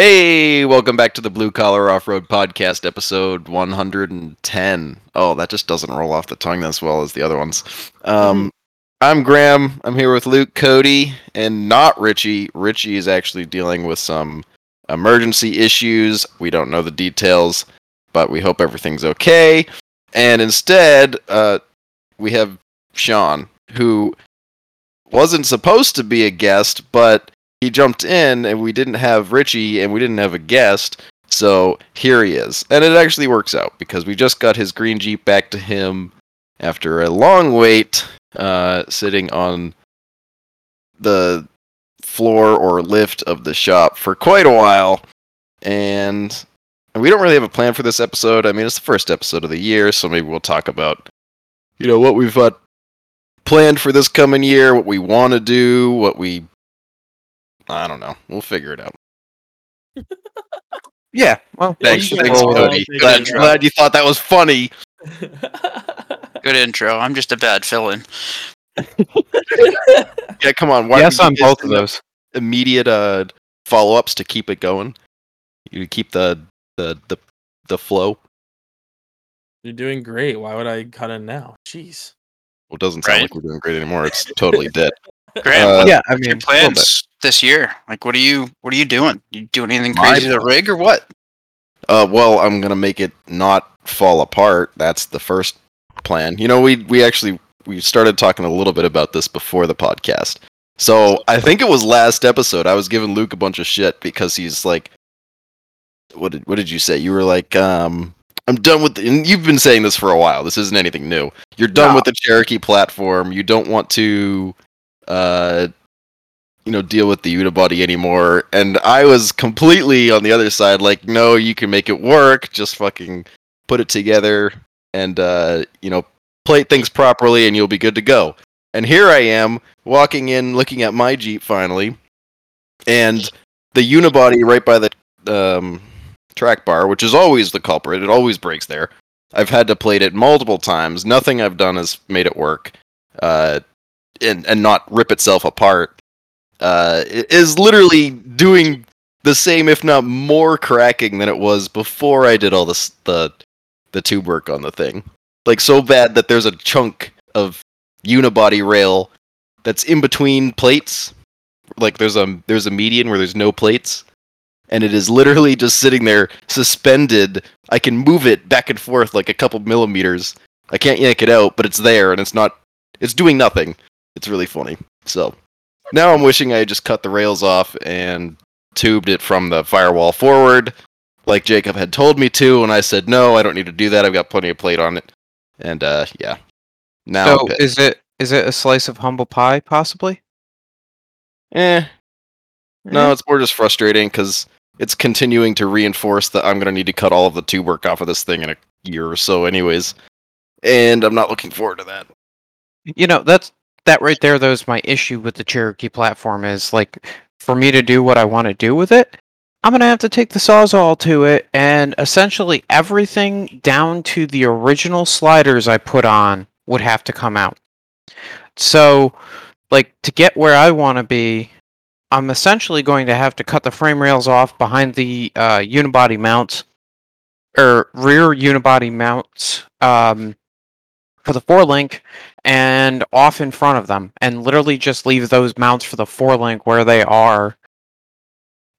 Hey, welcome back to the Blue Collar Off Road Podcast, episode 110. Oh, that just doesn't roll off the tongue as well as the other ones. Um, I'm Graham. I'm here with Luke, Cody, and not Richie. Richie is actually dealing with some emergency issues. We don't know the details, but we hope everything's okay. And instead, uh, we have Shawn, who wasn't supposed to be a guest, but he jumped in and we didn't have Richie and we didn't have a guest. So here he is. And it actually works out because we just got his green Jeep back to him after a long wait, uh, sitting on the floor or lift of the shop for quite a while. And we don't really have a plan for this episode. I mean, it's the first episode of the year, so maybe we'll talk about, you know, what we've got planned for this coming year, what we want to do, what we I don't know. We'll figure it out. Yeah, well, Thanks, we'll- thanks, Cody. Good Glad, glad you thought that was funny. Good intro. I'm just a bad fill-in. Yeah, come on. Why Yes, you on guys both of those. Immediate uh, follow-ups to keep it going. You keep the the the the flow. You're doing great. Why would I cut in now? Jeez. Well, it doesn't sound Right. like we're doing great anymore. It's totally dead. Graham, Uh, yeah, I mean, your a little bit. plans this year? Like, what are you what are you doing? You doing anything My crazy to the rig or what? Uh, well, I'm gonna make it not fall apart. That's the first plan. You know, we we actually we started talking a little bit about this before the podcast. So I think it was last episode. I was giving Luke a bunch of shit because he's like, what did what did you say? You were like, um, I'm done with. The, and you've been saying this for a while. This isn't anything new. You're done No. with the Cherokee platform. You don't want to, uh, you know, deal with the unibody anymore. And I was completely on the other side, like, no, you can make it work. Just fucking put it together and uh, you know, plate things properly, and you'll be good to go. And here I am walking in, looking at my Jeep finally, and the unibody right by the um, track bar, which is always the culprit. It always breaks there. I've had to plate it multiple times. Nothing I've done has made it work, uh, and and not rip itself apart. Uh, is literally doing the same, if not more, cracking than it was before I did all this the the tube work on the thing. Like so bad that there's a chunk of unibody rail that's in between plates. Like there's a there's a median where there's no plates, and it is literally just sitting there suspended. I can move it back and forth like a couple millimeters. I can't yank it out, but it's there, and it's not. It's doing nothing. It's really funny. So now I'm wishing I had just cut the rails off and tubed it from the firewall forward, like Jacob had told me to, and I said no, I don't need to do that. I've got plenty of plate on it, and uh, yeah. Now, So is it is it a slice of humble pie, possibly? eh, no, Eh? it's more just frustrating because it's continuing to reinforce that I'm gonna need to cut all of the tube work off of this thing in a year or so, anyways. And I'm not looking forward to that. You know, that's that right there. Though is my issue with the Cherokee platform is like for me to do what I want to do with it. I'm gonna have to take the sawzall to it, and essentially everything down to the original sliders I put on would have to come out. So, like to get where I want to be, I'm essentially going to have to cut the frame rails off behind the uh, unibody mounts, or rear unibody mounts um, for the four link, and off in front of them, and literally just leave those mounts for the four link where they are.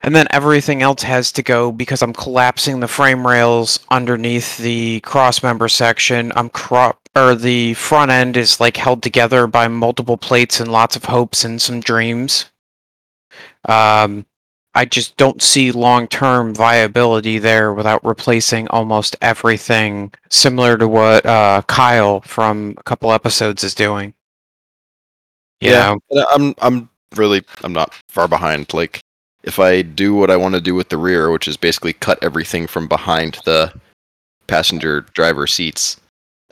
And then everything else has to go because I'm collapsing the frame rails underneath the cross member section. I'm cro- or the front end is like held together by multiple plates and lots of hopes and some dreams. Um, I just don't see long term viability there without replacing almost everything, similar to what uh, Kyle from a couple episodes is doing. You Yeah. know? I'm I'm really I'm not far behind. Like if I do what I want to do with the rear, which is basically cut everything from behind the passenger driver seats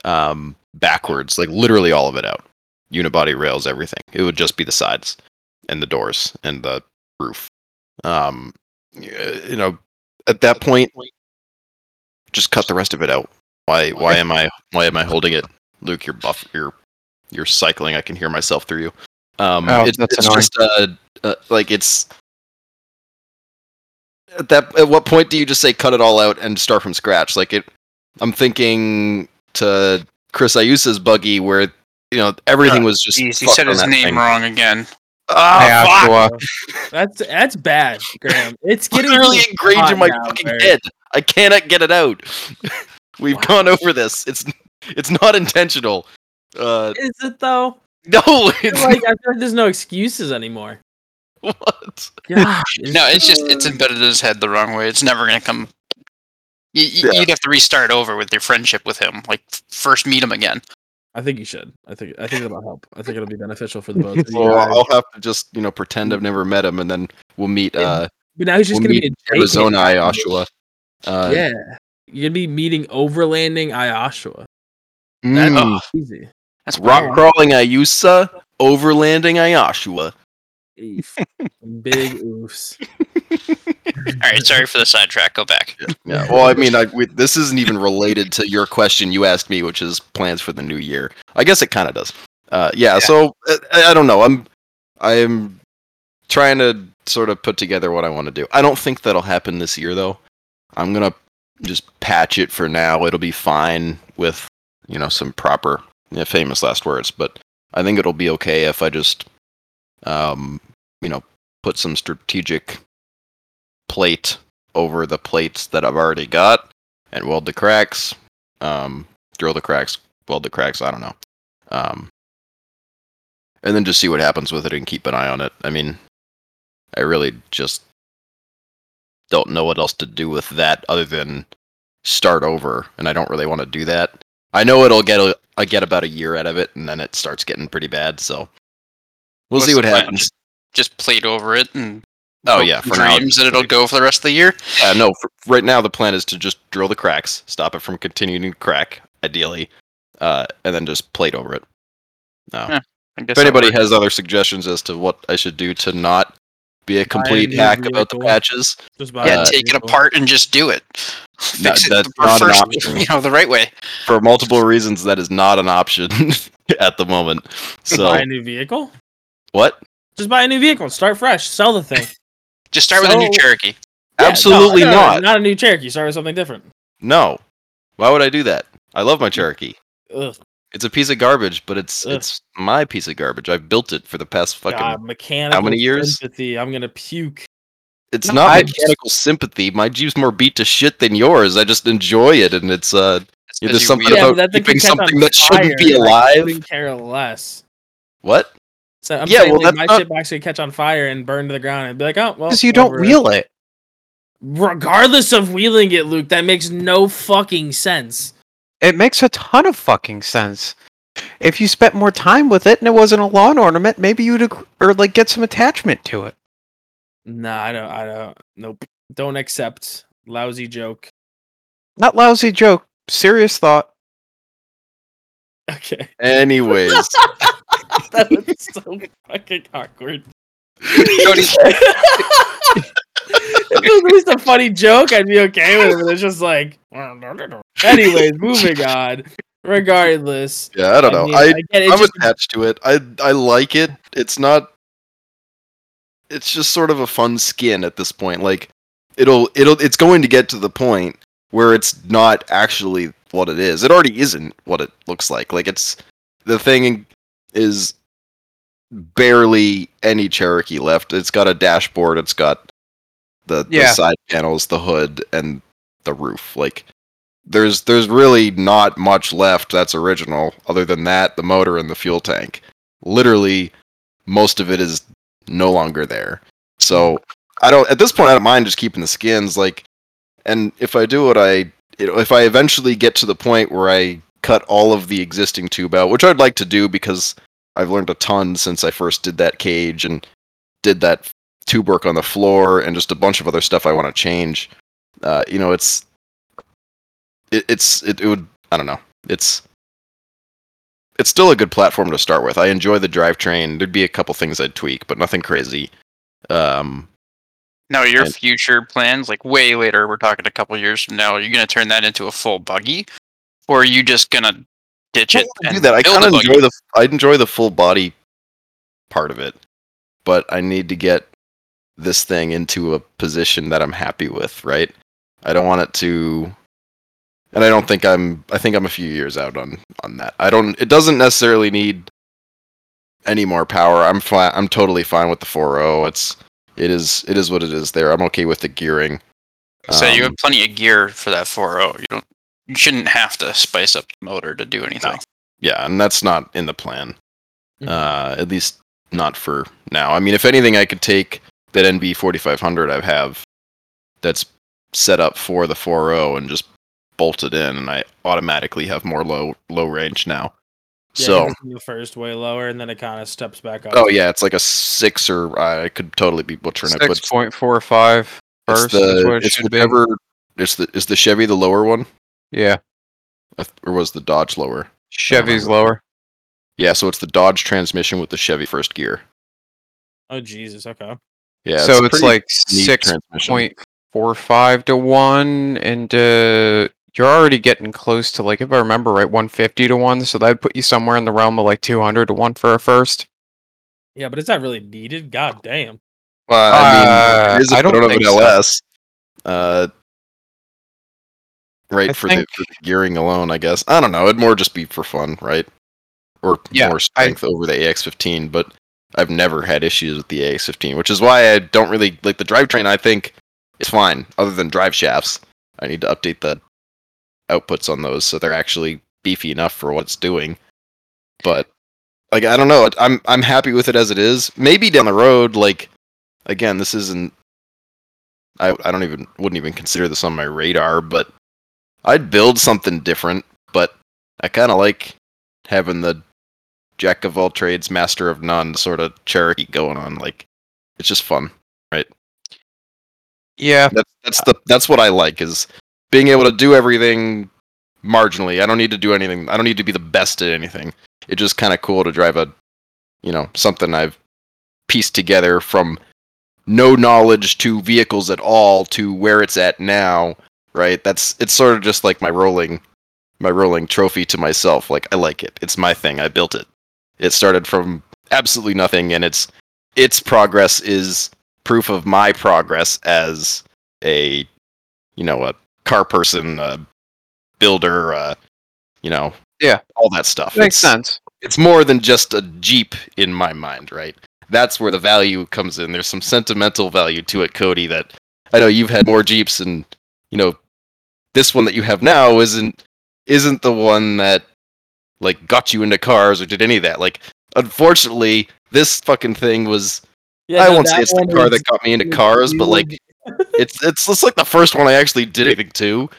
um, backwards, like literally all of it out, unibody rails, everything. It would just be the sides and the doors and the roof. Um, you know, at that point, just cut the rest of it out. Why? Why am I? Why am I holding it? Luke, you're buff. You're you're cycling. I can hear myself through you. Um, Oh, it's, that's it's annoying. just uh, uh, like it's at that at what point do you just say cut it all out and start from scratch? Like it, I'm thinking to Chris Ayusa's buggy where you know everything was just. Jeez, he said his name thing. wrong again. Ah, fuck! That's that's bad, Graham. It's getting literally too ingrained in my now, fucking Barry. head. I cannot get it out. We've Wow. gone over this. It's it's not intentional. Uh, Is it though? no, I it's feel like I feel like there's no excuses anymore. what? Gosh, No, it's just it's embedded in his head the wrong way. It's never gonna come. You, you, Yeah. You'd have to restart over with your friendship with him. Like first meet him again. I think you should. I think I think it'll help. I think it'll be beneficial for the both. Well, guys. I'll have to just you know pretend I've never met him, and then we'll meet. Uh, But now he's just we'll gonna be Arizona. Ioshua. Uh, Yeah, you're gonna be meeting overlanding Ioshua. mm, That's easy. That's rock crawling Ayusa, overlanding Ioshua. Big oofs. All right, sorry for the sidetrack. Go back. Yeah. Well, I mean, I, we, this isn't even related to your question you asked me, which is plans for the new year. I guess it kind of does. Uh, yeah, Yeah. So I, I don't know. I'm I'm trying to sort of put together what I want to do. I don't think that'll happen this year, though. I'm gonna just patch it for now. It'll be fine with you know some proper yeah, famous last words, but I think it'll be okay if I just um you know put some strategic plate over the plates that I've already got and weld the cracks, um, drill the cracks, weld the cracks. I don't know, um, and then just see what happens with it and keep an eye on it. I mean, I really just don't know what else to do with that other than start over, and I don't really want to do that. I know it'll get a, I get about a year out of it, and then it starts getting pretty bad. So we'll What's see what happens. Just plate over it and Oh yeah, and for now. dreams that it'll go for the rest of the year. Uh, no, for, right now the plan is to just drill the cracks, stop it from continuing to crack, ideally, uh, and then just plate over it. No. Yeah, I guess if anybody works. has other suggestions as to what I should do to not be a complete hack about the patches, Just buy yeah, take it apart and just do it. No, Fix it the not an first, option. you know, the right way. for multiple reasons, that is not an option at the moment. So buy a new vehicle. what? Just buy a new vehicle. Start fresh. Sell the thing. Just start with a new So- Cherokee. Yeah, no, Absolutely no, no, not. Not a new Cherokee. Start with something different. No. Why would I do that? I love my Cherokee. Ugh. It's a piece of garbage, but it's Ugh. it's my piece of garbage. I've built it for the past fucking God, mechanical many years? sympathy. I'm gonna puke. It's No, not I- mechanical sympathy. My Jeep's more beat to shit than yours. I just enjoy it, and it's uh, It's Yeah, 'cause there's you something wheel- about but that thing keeping could catch on something that shouldn't be and I alive. couldn't care less. what? So I'm Yeah, saying well, like, my not- shit box could catch on fire and burn to the ground and be like, oh well. Because you don't wheel it. Regardless of wheeling it, Luke, that makes no fucking sense. It makes a ton of fucking sense. If you spent more time with it and it wasn't a lawn ornament, maybe you'd or like get some attachment to it. Nah, I don't. I don't. Nope. Don't accept. Lousy joke. Not lousy joke. Serious thought. Okay. Anyways, that was so fucking awkward. If it was a funny joke, I'd be okay with it. But it's just like, anyways, moving on. Regardless, yeah, I don't know. mean, I, it, I'm just- attached to it. I I like it. It's not. It's just sort of a fun skin at this point. Like it'll it'll it's going to get to the point where it's not actually what it is. It already isn't what it looks like. Like it's the thing is barely any Cherokee left. It's got a dashboard. It's got the, the side panels, the hood, and the roof. Like there's there's really not much left that's original other than that, the motor and the fuel tank. Literally, most of it is no longer there. So I don't at this point I don't mind just keeping the skins. Like, and if I do what I if I eventually get to the point where I cut all of the existing tube out, which I'd like to do because I've learned a ton since I first did that cage and did that tube work on the floor and just a bunch of other stuff I want to change. Uh, you know, it's it, it's it, it would I don't know. It's it's still a good platform to start with. I enjoy the drivetrain. There'd be a couple things I'd tweak, but nothing crazy. Um, now your And- future plans, like way later, we're talking a couple years from now. Are you gonna turn that into a full buggy, or are you just gonna ditch I it and do that. I kind of enjoy the I enjoy the full body part of it, but I need to get this thing into a position that I'm happy with, right? I don't want it to and I don't think I'm I think I'm a few years out on on that. I don't it doesn't necessarily need any more power. I'm fine I'm totally fine with the 4.0. It's it is it is what it is there. I'm okay with the gearing. So you Um, have plenty of gear for that 4.0. You don't. You shouldn't have to spice up the motor to do anything. Yeah, and that's not in the plan. Mhm. Uh, at least not for now. I mean, if anything, I could take that NV 4500 I have that's set up for the 4.0 and just bolt it in, and I automatically have more low low range now. Yeah, so, it goes from the first way lower, and then it kind of steps back up. oh yeah, it's like a six or I could totally be butchering it, but Six point four five it's first the is what it it's should be. it's the is the Chevy the lower one Yeah, or was the Dodge lower? Chevy's lower. Yeah, so it's the Dodge transmission with the Chevy first gear. Oh Jesus. Okay. Yeah, so a it's like neat six transmission. point four five to one, and uh, you're already getting close to like if I remember right, one fifty to one. So that'd put you somewhere in the realm of like two hundred to one for a first. Yeah, but is that really needed? God damn. Well, I mean, Uh, it is a I don't photo of think an so. LS. Uh, right I for the, for the gearing alone, I guess. I don't know. It'd more just be for fun, right? Or Yeah, more I- strength over the AX15. But I've never had issues with the AX15, which is why I don't really like the drivetrain. I think it's fine, other than drive shafts. I need to update the outputs on those so they're actually beefy enough for what it's doing. But like I don't know, I'm I'm happy with it as it is. Maybe down the road, like again, this isn't. I I don't even wouldn't even consider this on my radar, but I'd build something different. But I kind of like having the jack of all trades, master of none sort of Cherokee going on. Like it's just fun. Right? Yeah, That's that's the that's what I like is being able to do everything marginally. I don't need to do anything. I don't need to be the best at anything. It's just kind of cool to drive a, you know, something I've pieced together from no knowledge to vehicles at all to where it's at now. Right? That's it's sort of just like my rolling, my rolling trophy to myself. Like I like it. It's my thing. I built it. It started from absolutely nothing, and its its progress is proof of my progress as a you know a car person a builder uh you know Yeah. all that stuff makes it's, sense. it's more than just a jeep in my mind right that's where the value comes in there's some sentimental value to it cody that i know you've had more jeeps and you know this one that you have now isn't isn't the one that like got you into cars or did any of that like unfortunately this fucking thing was Yeah, I no, won't say it's the car is- that got me into cars, but like huge. It's it's it's like the first one I actually did anything to,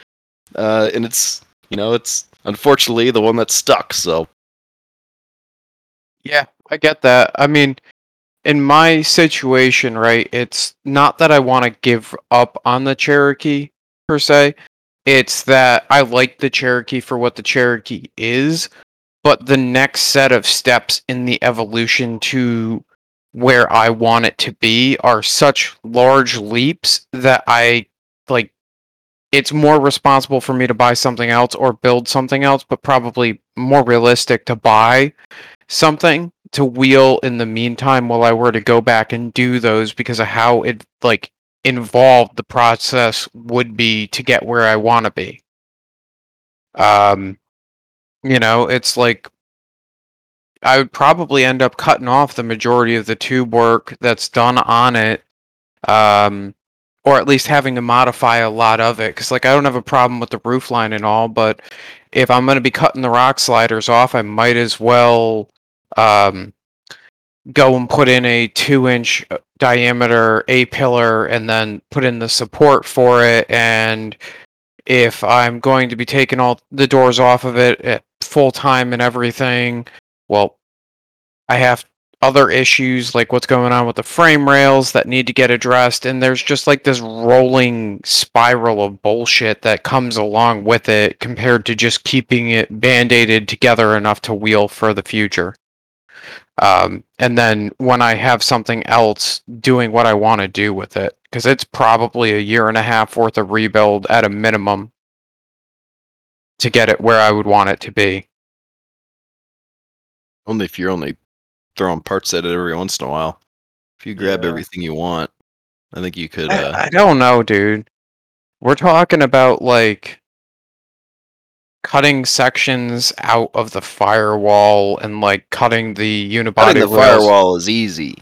uh, and it's you know it's unfortunately the one that stuck. So Yeah, I get that. I mean, in my situation, right, it's not that I want to give up on the Cherokee per se. It's that I like the Cherokee for what the Cherokee is, but the next set of steps in the evolution to where I want it to be are such large leaps that I like it's more responsible for me to buy something else or build something else, but probably more realistic to buy something to wheel in the meantime while I were to go back and do those because of how it like involved the process would be to get where I want to be. Um you know, it's like I would probably end up cutting off the majority of the tube work that's done on it um or at least having to modify a lot of it cuz like I don't have a problem with the roof line and all but if I'm going to be cutting the rock sliders off I might as well um, go and put in a two inch uh, diameter A pillar and then put in the support for it. And if I'm going to be taking all the doors off of it at full time and everything, well, I have other issues like what's going on with the frame rails that need to get addressed. And there's just like this rolling spiral of bullshit that comes along with it compared to just keeping it band aided together enough to wheel for the future. Um, and then when I have something else doing what I want to do with it, because it's probably a year and a half worth of rebuild at a minimum to get it where I would want it to be. Only if you're only throwing parts at it every once in a while. If you grab Yeah. everything you want, I think you could. I, Uh, I don't know, dude. We're talking about like cutting sections out of the firewall and like cutting the unibody cutting the rails. firewall is easy.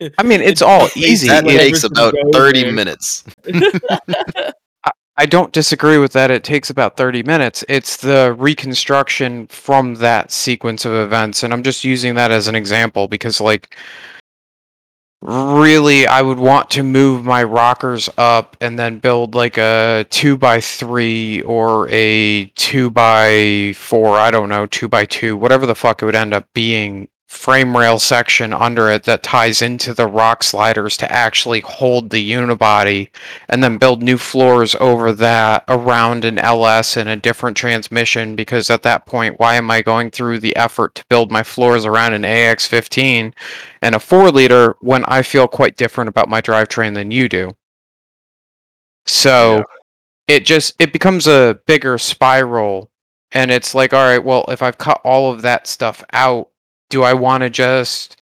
I mean, it's all easy. That whatever takes about thirty there. minutes. I don't disagree with that. It takes about 30 minutes. It's the reconstruction from that sequence of events. And I'm just using that as an example because, like, really, I would want to move my rockers up and then build like a 2 by 3 or a 2 by 4 I don't know, 2 by 2 whatever the fuck it would end up being frame rail section under it that ties into the rock sliders to actually hold the unibody and then build new floors over that around an LS and a different transmission because at that point why am I going through the effort to build my floors around an AX15 and a 4 liter when I feel quite different about my drivetrain than you do. So it just it becomes a bigger spiral and it's like all right well if I've cut all of that stuff out do I want to just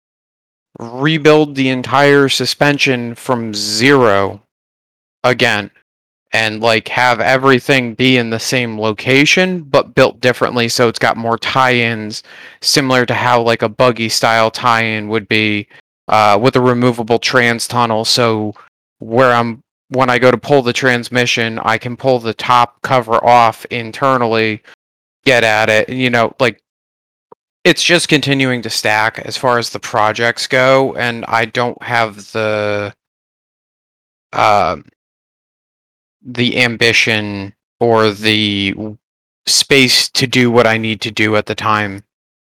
rebuild the entire suspension from zero again? And like have everything be in the same location but built differently so it's got more tie-ins similar to how like a buggy style tie-in would be uh, with a removable trans tunnel. So where i'm when i go to pull the transmission i can pull the top cover off internally get at it you know like it's just continuing to stack as far as the projects go and i don't have the um the ambition or the space to do what i need to do at the time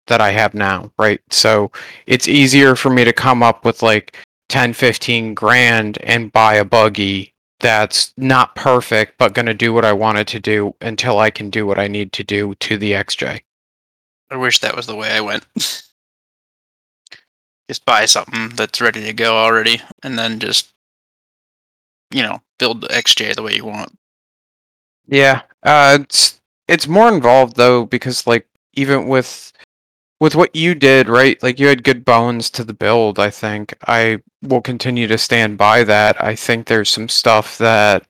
that i have now right? So it's easier for me to come up with like 10 15 grand and buy a buggy that's not perfect but going to do what i want it to do until i can do what i need to do to the xj I wish that was the way I went. just buy something that's ready to go already, and then just, you know, build the XJ the way you want. Yeah, uh, it's it's more involved though because like even with with what you did, right? Like you had good bones to the build. I think I will continue to stand by that. I think there's some stuff that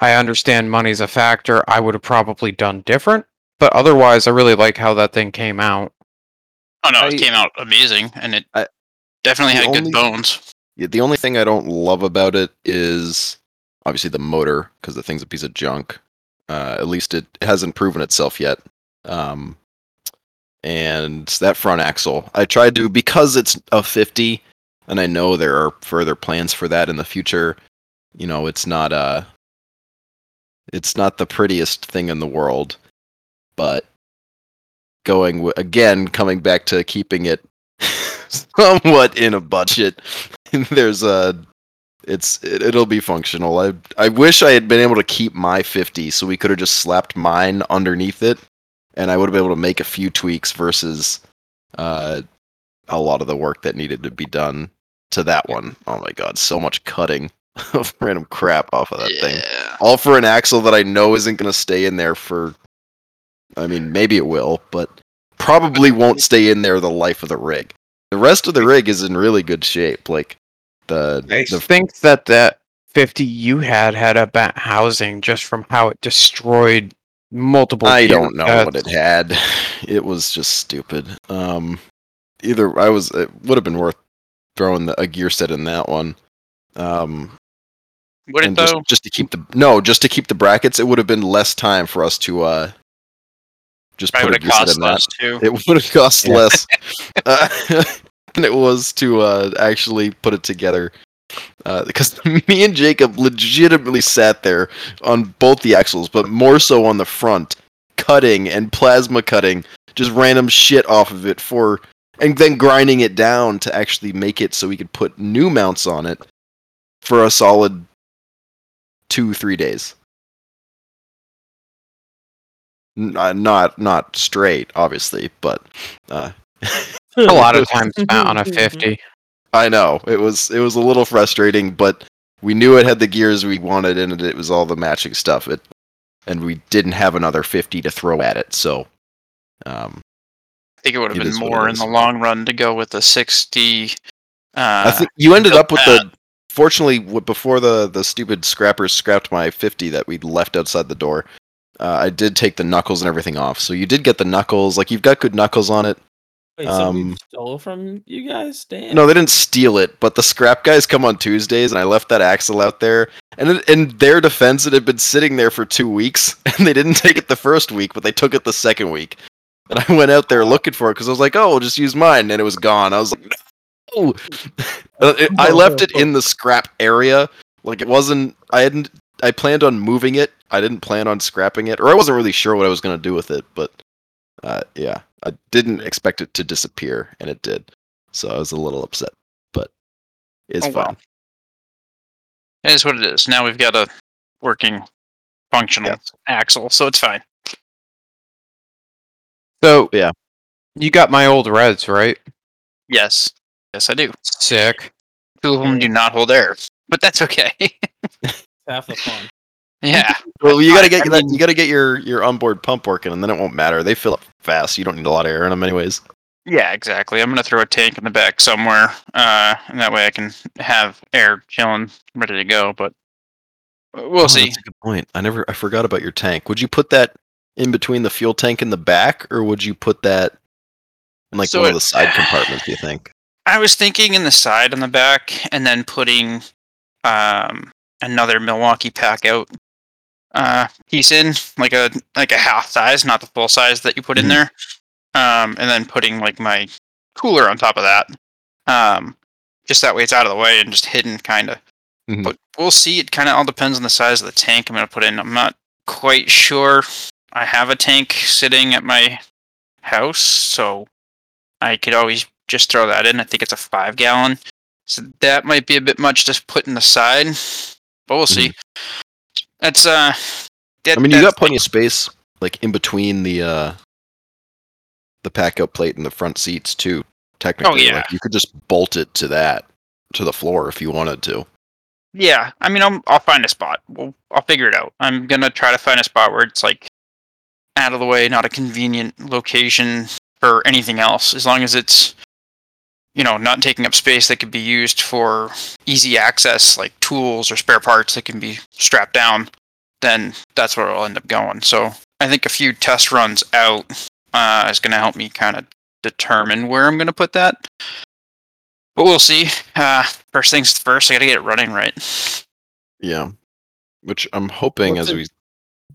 I understand money's a factor. I would have probably done different, but otherwise, I really like how that thing came out. Oh no, I- it came out amazing, and it I- definitely the had only- good bones. Yeah, the only thing I don't love about it is obviously the motor because the thing's a piece of junk. Uh, at least it hasn't proven itself yet. Um, and that front axle, I tried to because it's a 50, and I know there are further plans for that in the future. You know, it's not uh it's not the prettiest thing in the world, but going w- again, coming back to keeping it somewhat in a budget. There's a it's it, it'll be functional. I I wish I had been able to keep my 50 so we could have just slapped mine underneath it and I would have been able to make a few tweaks versus uh a lot of the work that needed to be done to that one. Oh my god, so much cutting of random crap off of that thing. All for an axle that I know isn't going to stay in there for I mean, maybe it will, but probably won't stay in there the life of the rig. The rest of the rig is in really good shape. Like the, I the think that that 50 you had had a bent housing just from how it destroyed multiple. I gear don't know what it had. It was just stupid. Um, either I was it would have been worth throwing the, a gear set in that one. Um, Would it and just, though? just to keep the no, just to keep the brackets, it would have been less time for us to uh just Probably put have cost in that. less too. It would have cost Yeah. less uh, than it was to uh, actually put it together. Uh, because me and Jacob legitimately sat there on both the axles, but more so on the front, cutting and plasma cutting just random shit off of it for, and then grinding it down to actually make it so we could put new mounts on it for a solid two three days. N- uh, not not straight, obviously, but uh, A lot of times spent on a 50. I know it was it was a little frustrating, but we knew it had the gears we wanted and it. It was all the matching stuff. It and we didn't have another fifty to throw at it, so um, I think it would have been is what it more in the long run to go with the 60. Uh, I think you ended up with the fortunately, before the the stupid scrappers scrapped my 50 that we left outside the door, uh, I did take the knuckles and everything off. So you did get the knuckles. Like you've got good knuckles on it. Wait, Um, stole from you guys? Damn. No, they didn't steal it, but the scrap guys come on Tuesdays, and I left that axle out there. And in- in their defense, it had been sitting there for two weeks, and they didn't take it the first week, but they took it the second week. And I went out there looking for it because I was like, "Oh, we'll just use mine," and it was gone. I was like, "No!" Uh, I left it in the scrap area. Like it wasn't. I hadn't. I planned on moving it. I didn't plan on scrapping it, or I wasn't really sure what I was going to do with it. But uh, yeah, I didn't expect it to disappear, and it did. So I was a little upset, but it's Oh, well. fine. It is what it is. Now we've got a working, functional Yes. axle, so it's fine. So Yeah. you got my old reds, right? Yes, yes, I do. Sick. Two of them do not hold air, but that's okay. Half the fun. yeah, Well, you gotta get I mean- you gotta get your your onboard pump working, and then it won't matter. They fill up fast. You don't need a lot of air in them, anyways. yeah, exactly. I'm gonna throw a tank in the back somewhere, uh, and that way I can have air chilling, ready to go. But we'll Oh, see. That's a good point. I never. I forgot about your tank. Would you put that in between the fuel tank and the back, or would you put that in like So one of the side compartments? Do you think? I was thinking in the side on the back, and then putting um, another Milwaukee Packout uh, piece in, like a like a half size, not the full size that you put in Mhm. there, um, and then putting like my cooler on top of that. Um, just that way it's out of the way and just hidden, kind of. Mhm. But we'll see. It kind of all depends on the size of the tank I'm going to put in. I'm not quite sure. I have a tank sitting at my house, so I could always just throw that in. I think it's a five gallon. So that might be a bit much to put in the side, but we'll see. That's uh. That, Mm-hmm. I mean, you got plenty of space, like in between the uh the Packout plate and the front seats too. Technically, Oh, yeah. like you could just bolt it to that to the floor if you wanted to. Yeah, I mean, I'll I'll find a spot. We'll, I'll figure it out. I'm gonna try to find a spot where it's like out of the way, not a convenient location for anything else. As long as it's you know not taking up space that could be used for easy access, like tools or spare parts that can be strapped down, then that's where it'll end up going. So I think a few test runs out uh, is gonna help me kind of determine where I'm gonna put that. But we'll see. Uh, first things first, I gotta get it running right. Yeah, which I'm hoping What's as it- we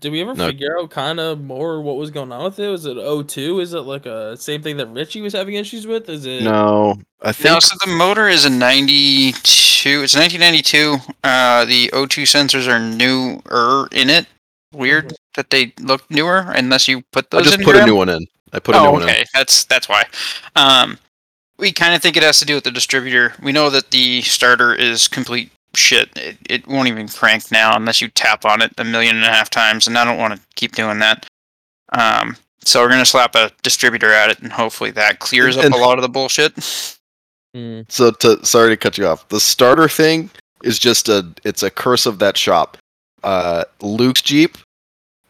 Did we ever No. figure out kind of more what was going on with it? Was it O2? Is it like a same thing that Richie was having issues with? Is it no, I think No, so the motor is a 92. It's 1992. Uh, the O2 sensors are newer in it. Weird that they look newer, unless you put I those just in. put a Graham. new one in. I put a new Oh, one in. okay. That's that's why. Um, we kind of think it has to do with the distributor. We know that the starter is complete shit. It, it won't even crank now unless you tap on it a million and a half times, and I don't want to keep doing that. Um, so we're gonna slap a distributor at it, and hopefully that clears up And- a lot of the bullshit. Hmm. So to sorry to cut you off. The starter thing is just a it's a curse of that shop. Uh Luke's Jeep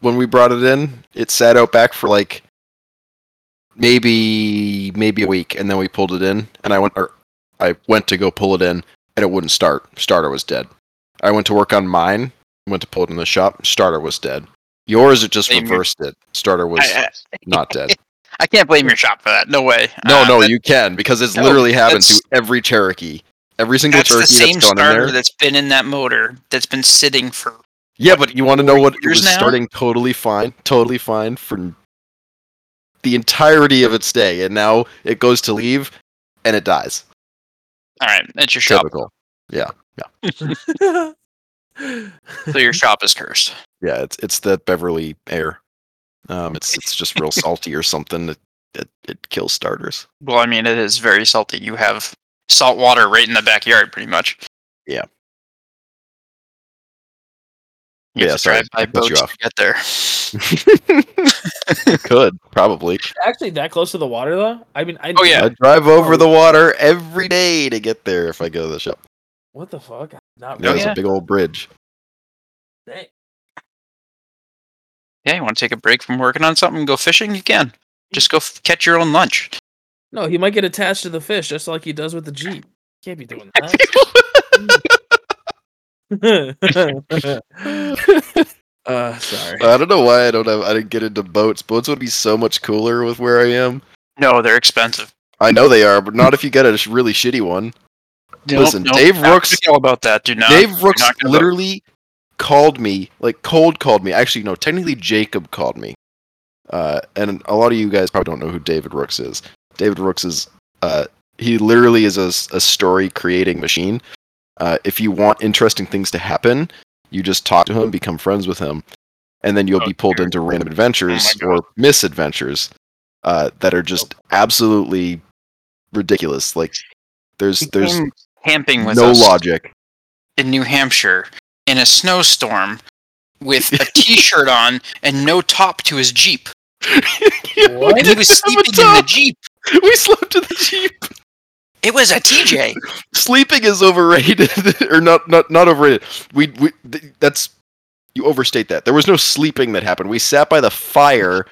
when we brought it in, it sat out back for like maybe maybe a week and then we pulled it in and I went or I went to go pull it in and it wouldn't start. Starter was dead. I went to work on mine, went to pull it in the shop, starter was dead. Yours it just Same reversed it. Starter was I, I, not dead. I can't blame your shop for that. No way. No, Uh, no, that- you can because it's no, literally happened to every Cherokee. Every single that's the Cherokee same that's gone in starter there. that's been in that motor that's been sitting for. Yeah, but you want to know what? It was now? starting totally fine, totally fine for the entirety of its day, and now it goes to leave, and it dies. All right, that's your shop. Typical. Yeah, yeah. so your shop is cursed. Yeah, it's it's the Beverly air. Um, it's it's just real salty or something. It, it it kills starters. Well, I mean, it is very salty. You have salt water right in the backyard, pretty much. Yeah. You Yeah, sorry, drive by I cut you off. to get there. Could probably. Actually, that close to the water though. I mean, I Oh, yeah. I drive over the water every day to get there if I go to the shop. What the fuck? Not There's really. yeah. a big old bridge. Dang. Yeah, you want to take a break from working on something and go fishing? You can. Just go f- catch your own lunch. No, he might get attached to the fish just like he does with the jeep. Can't be doing that. uh, sorry. I don't know why I don't have. I didn't get into boats. Boats would be so much cooler with where I am. No, they're expensive. I know they are, but not if you get a sh- really shitty one. Nope, Listen, nope, Dave Rooks- gonna all about that, dude. No, Dave Rooks not gonna literally called me, like cold called me. Actually, no, technically Jacob called me. Uh, and a lot of you guys probably don't know who David Rooks is. David Rooks is, uh, he literally is a story creating machine. Uh, if you want interesting things to happen, you just talk to him, become friends with him, and then you'll Oh, be pulled dear. into random adventures Oh or misadventures uh, that are just absolutely ridiculous. Like there's there's camping with no logic. in New Hampshire in a snowstorm with a t-shirt on and no top to his Jeep. What? And he was sleeping in the Jeep. We slept in the jeep. It was a TJ. Sleeping is overrated, or not? Not not overrated. We we th- that's you overstate that. There was no sleeping that happened. We sat by the fire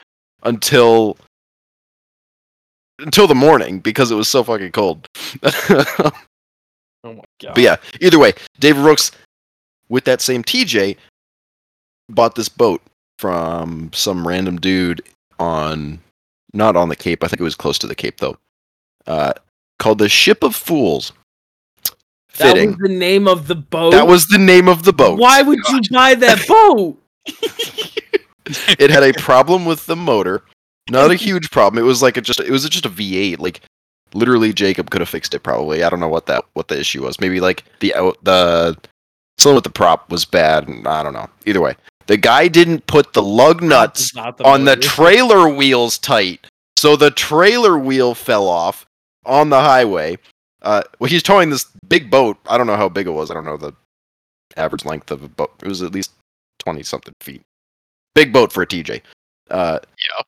until until the morning because it was so fucking cold. but Oh my god. But yeah, either way, David Rooks with that same TJ bought this boat from some random dude on not on the Cape. I think it was close to the Cape though. Uh, called the Ship of Fools. that Fitting. was the name of the boat. That was the name of the boat. Why would you buy that boat? it had a problem with the motor. Not a huge problem. It was like a just it was just a V8. Like literally Jacob could have fixed it probably. I don't know what that what the issue was. Maybe like the out the something with the prop was bad. I don't know. Either way, the guy didn't put the lug nuts not on the trailer wheels tight. So the trailer wheel fell off on the highway. Uh, well, he's towing this big boat. I don't know how big it was. I don't know the average length of a boat. It was at least twenty something feet. Big boat for a TJ. Uh, Yeah.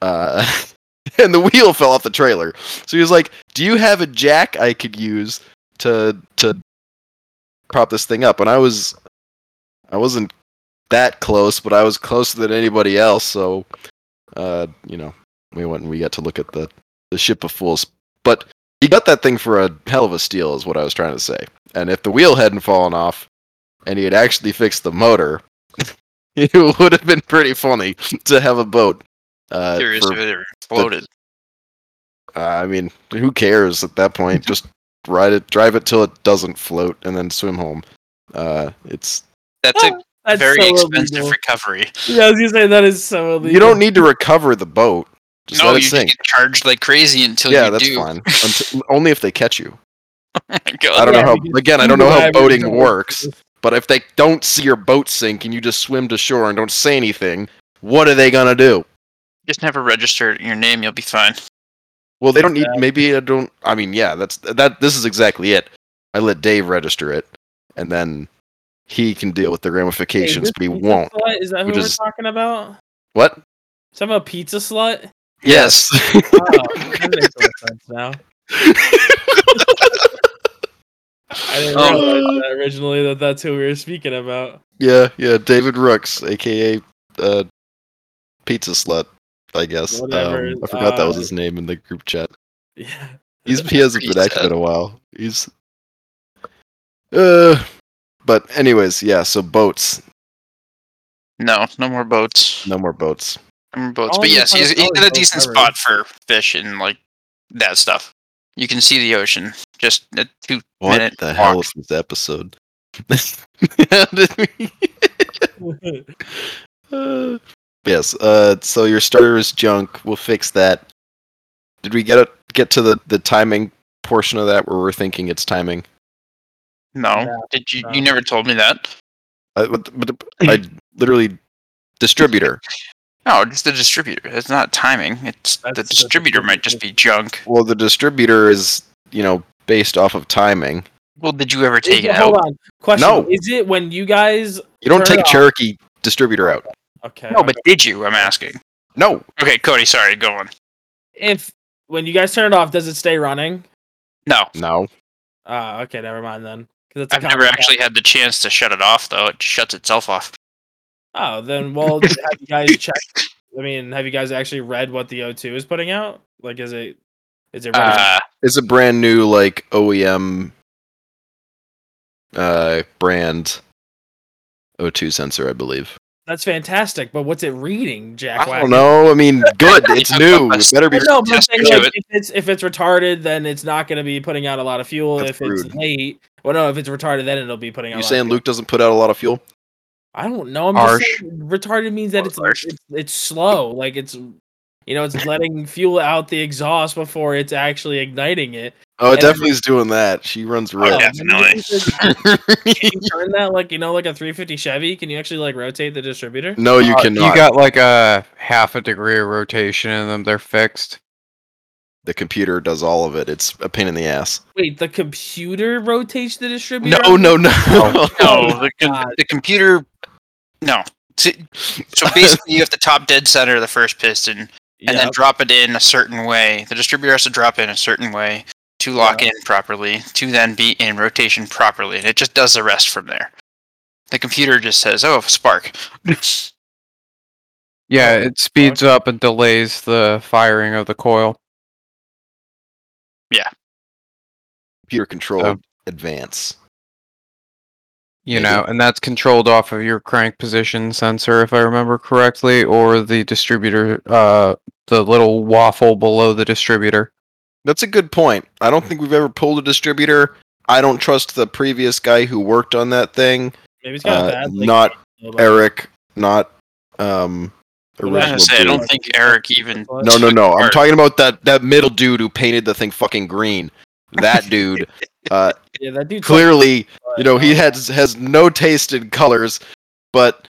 Uh, and the wheel fell off the trailer. So he was like, "Do you have a jack I could use to to prop this thing up?" And I was, I wasn't that close, but I was closer than anybody else. So, uh, you know, we went and we got to look at the the ship of fools. But he got that thing for a hell of a steal, is what I was trying to say. And if the wheel hadn't fallen off, and he had actually fixed the motor, it would have been pretty funny to have a boat. Uh, Serious if it exploded. uh, I mean, who cares at that point? Just ride it, drive it till it doesn't float, and then swim home. Uh, it's That's a That's very so expensive illegal. recovery. Yeah, I was gonna say that is so illegal. you don't need to recover the boat. Just no, let you it sink. just get charged like crazy until Yeah, you that's do. fine. Until, only if they catch you. Oh God. I don't Yeah, know how. because Again, I don't know how boating works. But if they don't see your boat sink and you just swim to shore and don't say anything, what are they gonna do? Just never register your name, you'll be fine. Well, they don't need. Maybe I don't. I mean, yeah, that's that. This is exactly it. I let Dave register it, and then he can deal with the ramifications, this but he won't. Slut, is that who which we're is- talking about? What? Some a pizza slut? Yes. Oh, that makes more sense now. I didn't Oh. realize that originally that that's who we were speaking about. yeah, yeah. David Rooks, aka uh, Pizza Slut, I guess. Whatever, Um, I forgot that was uh, his name in the group chat. Yeah. He's he hasn't been active sad. in a while. He's uh but anyways, yeah, so boats. No, no more boats. No more boats. No more boats. All But the yes, he's, he's in a decent ever. spot for fish and like that stuff. You can see the ocean. Just a two What minute the hell is this episode? How did we- Uh, yes, uh so your starter is junk. We'll fix that. Did we get it get to the, the timing portion of that where we're thinking it's timing? No, No, did you? no. You never told me that. I, but, but I literally distributor. No, just the distributor. It's not timing. It's the That's the distributor might just be junk. Well, the distributor is, you know, based off of timing. Well, did you ever take it it- hold out? on. Question. No. Is it when you guys You don't Turn take off. Cherokee distributor out. Okay. No, but did you? I'm asking. No. Okay, Cody. Sorry, go on. if when you guys turn it off, does it stay running? No, No. Ah, okay, never mind then. 'Cause it's a I've never common actually had the chance to shut it off though. It shuts itself off. Oh, then well, have you guys checked? I mean, have you guys actually read what the O2 is putting out? Like, is it is it ready? Uh, It's a brand new like OEM uh brand O2 sensor, I believe. That's fantastic, but what's it reading, Jack? I don't know. I mean, good. It's new. It better be. No, but I'm saying, like, it. if it's if it's retarded, then it's not going to be putting out a lot of fuel. That's if it's late, well, no, if it's retarded, then it'll be putting out. You saying of Luke doesn't put out a lot of fuel? Fuel. I don't know. I'm Harsh. just saying retarded means that it's, it's it's slow. Like it's you know it's letting fuel out the exhaust before it's actually igniting it. Oh, it And- definitely is doing that. She runs Oh, red. yeah. definitely. Can you turn that like you know like a 350 Chevy? Can you actually like rotate the distributor? no, you Uh, cannot. You got like a half a degree of rotation in them. They're fixed. the computer does all of it. It's a pain in the ass. Wait, the computer rotates the distributor? No, no, no. No, Oh the, com- the computer. No. So basically, you have to top dead center of the first piston, and then drop it in a certain way. The distributor has to drop in a certain way to lock in properly, to then be in rotation properly, and it just does the rest from there. The computer just says, "Oh, spark." Yeah, it speeds up and delays the firing of the coil. Yeah. Computer controlled Oh. advance. You Maybe. know, and that's controlled off of your crank position sensor, if I remember correctly, or the distributor, uh, the little waffle below the distributor. That's a good point. I don't think we've ever pulled a distributor. I don't trust the previous guy who worked on that thing. Maybe he's got Uh, bad. like, not Eric, not um I was original gonna say, I don't think Eric even. No, no, no. I'm talking about that that middle dude who painted the thing fucking green. That dude, uh, Yeah, that dude. clearly, you know, he has has no taste in colors, but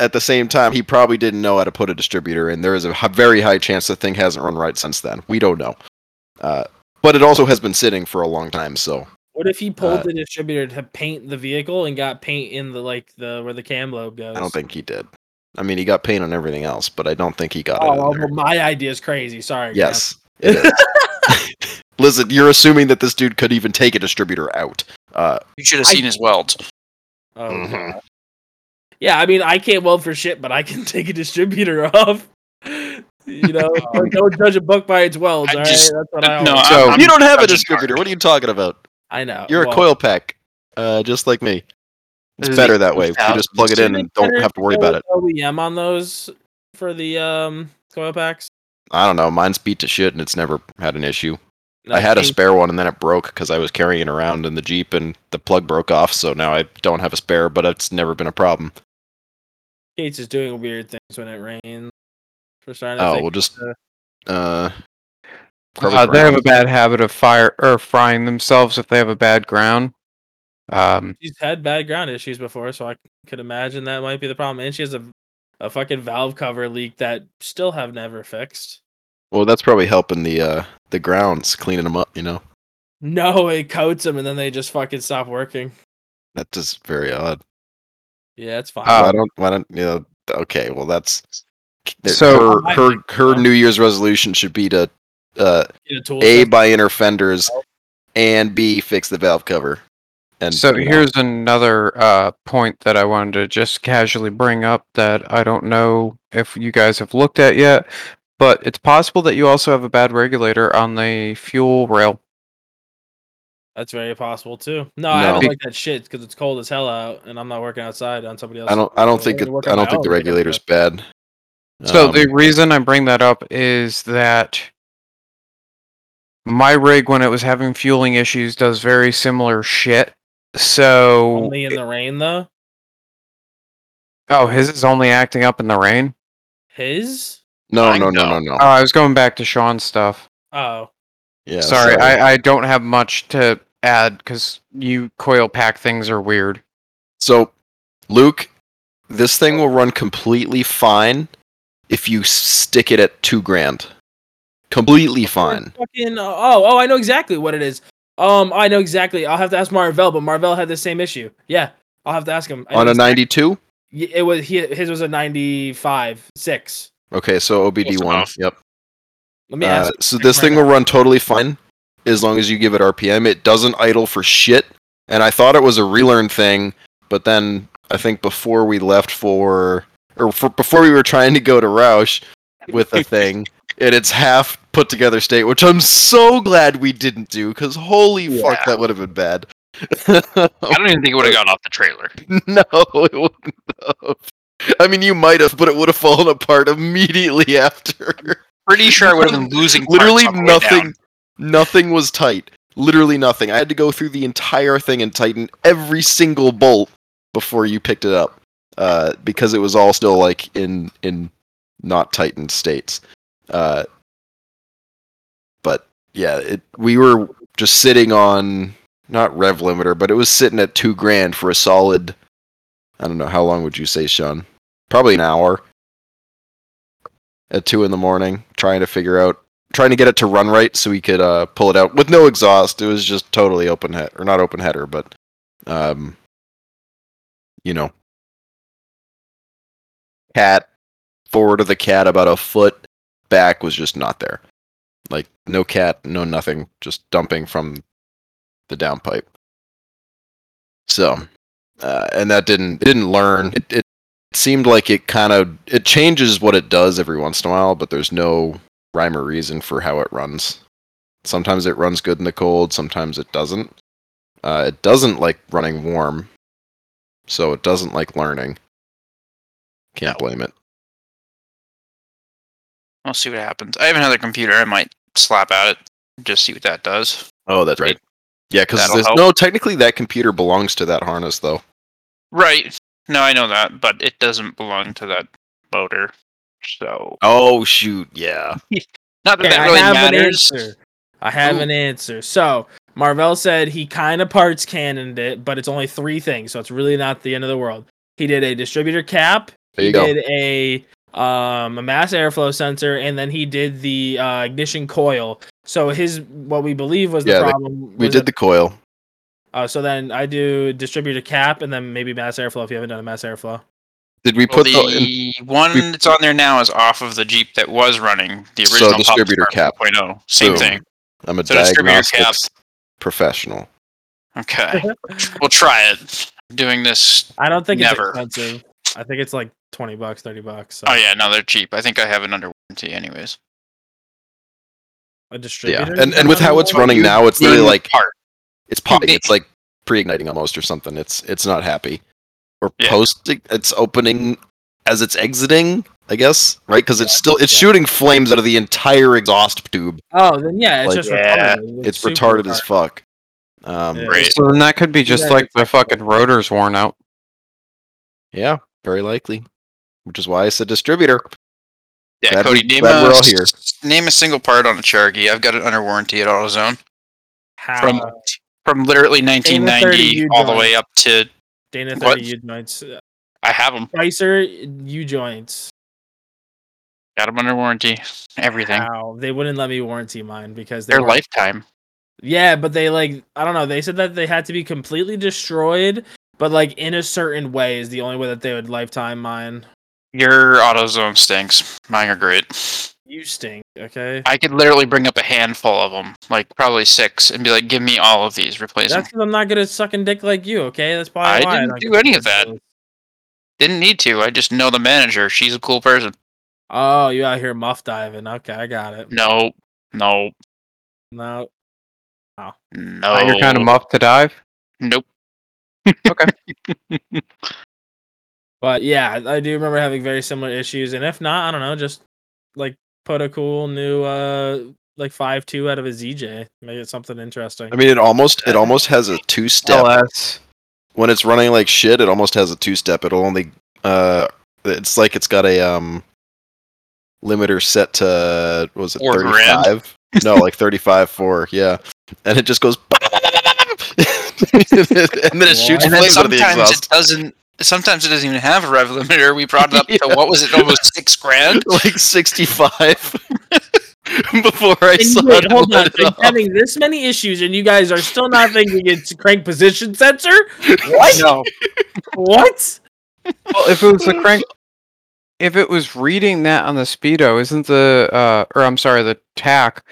at the same time, he probably didn't know how to put a distributor in. There is a very high chance the thing hasn't run right since then. We don't know, uh, but it also has been sitting for a long time. So What if he pulled uh, the distributor to paint the vehicle and got paint in the like the where the cam lobe goes? I don't think he did. I mean, he got paint on everything else, but I don't think he got Oh, it well, my idea is crazy. Sorry. Yes, it is. Listen, you're assuming that this dude could even take a distributor out. Uh, You should have I- seen his welds. Oh, Mhm. God. Yeah, I mean, I can't weld for shit, but I can take a distributor off. You know, like, don't judge a book by its welds. I all right, just- that's what I no, always. So- I'm, you don't have a distributor. hard. What are you talking about? I know. You're a coil pack, uh, just like me. It's better that way. You just plug it in and don't have to worry about it. OEM on those for the um coil packs. I don't know. Mine's beat to shit, and it's never had an issue. No, I had a spare one, and then it broke because I was carrying it around in the jeep, and the plug broke off. So now I don't have a spare, but it's never been a problem. Kate's is doing weird things when it rains. For starting Oh, think, we'll just uh, uh. probably Uh, they have a bad habit of fire or frying themselves if they have a bad ground. Um, she's had bad ground issues before, so I could imagine that might be the problem. And she has a a fucking valve cover leak that still have never fixed. Well, that's probably helping the uh the grounds, cleaning them up. You know, No, it coats them and then they just fucking stop working. that's just very odd. Yeah, it's fine. Uh, why don't why don't you know? Okay, well that's So- her her her New Year's resolution should be to uh a tool a buy inner fenders and b fix the valve cover. And so you know, here's another uh, point that I wanted to just casually bring up that I don't know if you guys have looked at yet, but it's possible that you also have a bad regulator on the fuel rail. That's very possible too. No, I No. don't like that shit because it's cold as hell out, and I'm not working outside on somebody else. I don't I don't think it, I don't think the regulator's bad. So Um, the reason I bring that up is that my rig, when it was having fueling issues, does very similar shit. So, only in the rain though. oh, his is only acting up in the rain. His? No I no no know. no no. Oh, I was going back to Shawn's stuff. Oh, yeah, sorry, I, I don't have much to add because you coil pack things are weird. So, Luke, this thing will run completely fine if you stick it at two grand. Completely fine. fucking. Oh, oh, I know exactly what it is. Um, I know exactly. I'll have to ask Marvell, but Marvell had the same issue. Yeah, I'll have to ask him. I know On a exactly- 92? Y- It was he. His was a ninety-five six. Okay, so OBD1. enough. Yep. Let me Uh, ask. so this right thing now. will run totally fine as long as you give it RPM. It doesn't idle for shit. And I thought it was a relearn thing, but then I think before we left for or for, before we were trying to go to Rausch with the thing, in its half put together state, which I'm so glad we didn't do because holy fuck, that would have been bad. I don't even think it would have gone off the trailer. no, it wouldn't have. I mean, you might have, but it would have fallen apart immediately after. Pretty sure I would have been losing. Literally nothing. Nothing was tight. Literally nothing. I had to go through the entire thing and tighten every single bolt before you picked it up, uh, because it was all still like in in not tightened states. Uh, but yeah, it we were just sitting on not rev limiter, but it was sitting at two grand for a solid. I don't know how long would you say, Shawn? Probably an hour. At two in the morning, trying to figure out, trying to get it to run right so we could uh, pull it out with no exhaust. It was just totally open head, or not open header, but um, you know, cat forward of the cat about a foot back was just not there. Like no cat, no nothing, just dumping from the downpipe. So, uh, and that didn't it didn't learn. It, it seemed like it kind of it changes what it does every once in a while, but there's no rhyme or reason for how it runs. Sometimes it runs good in the cold, sometimes it doesn't. Uh, it doesn't like running warm, so it doesn't like learning. Can't blame it. We'll see what happens. I have another computer. I might slap at it, just see what that does. Oh, that's right. Yeah, because no, technically that computer belongs to that harness, though. Right. No, I know that, but it doesn't belong to that motor. So Oh shoot, yeah. not that Okay, that I really have matters. an answer. I have Ooh. an answer. So Marvell said he kind of parts cannoned it, but it's only three things, so it's really not the end of the world. He did a distributor cap. There he you go. did a um a mass airflow sensor, and then he did the uh, ignition coil. So his what we believe was the Yeah, the- problem. We did the coil. Uh, so then I do distributor cap, and then maybe mass airflow if you haven't done a mass airflow. Did we Well, put the? the one that's on there now is off of the Jeep that was running the original So original distributor Pop cap. 2.0. Same Boom. thing. I'm a So distributor diagnostics professional. Okay, we'll try it. I'm Doing this. I don't think Never. it's expensive. I think it's like twenty bucks, thirty bucks. So Oh yeah, no, they're cheap. I think I have it under warranty, anyways. a distributor. Yeah, and and with how it's running now, it's really like part. It's potty. Ignite. It's like pre-igniting almost or something. It's it's not happy. Or Yeah. post. It's opening as it's exiting. I guess right because it's still it's yeah. shooting flames out of the entire exhaust tube. Oh, then yeah, it's Like, just yeah, retarded. It's super retarded as fuck. Um, Yeah. Right. So then that could be just Yeah, like the fucking rotor's worn out. Yeah, very likely. Which is why I said distributor. Yeah, Glad Cody, we- name glad a, we're all here. name a single part on a Cherokee. I've got it under warranty at AutoZone How, from from literally 1990 U all the way up to Dana what? 30 U joints. I have them. Spicer U joints. Got them under warranty. Everything. How they wouldn't let me warranty mine because they They're weren't- lifetime. Yeah, but they like I don't know. They said that they had to be completely destroyed, but like in a certain way is the only way that they would lifetime mine. Your AutoZone stinks. Mine are great. You stink. Okay. I could literally bring up a handful of them, like probably six, and be like, "Give me all of these. Replace them." That's because I'm not good at sucking dick like you. Okay, that's probably I why didn't don't do any of that. those. Didn't need to. I just know the manager. She's a cool person. Oh, you out here muff diving? Okay, I got it. No, no, No, no. Oh. Now You're kind of muffed to dive. Nope. Okay. but yeah, I do remember having very similar issues. And if not, I don't know, just like put a cool new uh like five two out of a ZJ, make it something interesting. I mean, it almost it almost has a two step. LS. when it's running like shit, it almost has a two step. It'll only uh it's like it's got a um limiter set to what was it 35-5 no, like thirty five four. yeah. And it just goes and then it shoots And then flames out of the sometimes exhaust. it doesn't. Sometimes it doesn't even have a rev limiter. We brought it up Yeah. to what was it? Almost six grand. like sixty five before I And saw wait, it hold on. it off. having this many issues, and you guys are still not thinking it's crank position sensor? What? No. What? Well, if it was the crank, if it was reading that on the speedo, isn't the uh, or I'm sorry, the tach,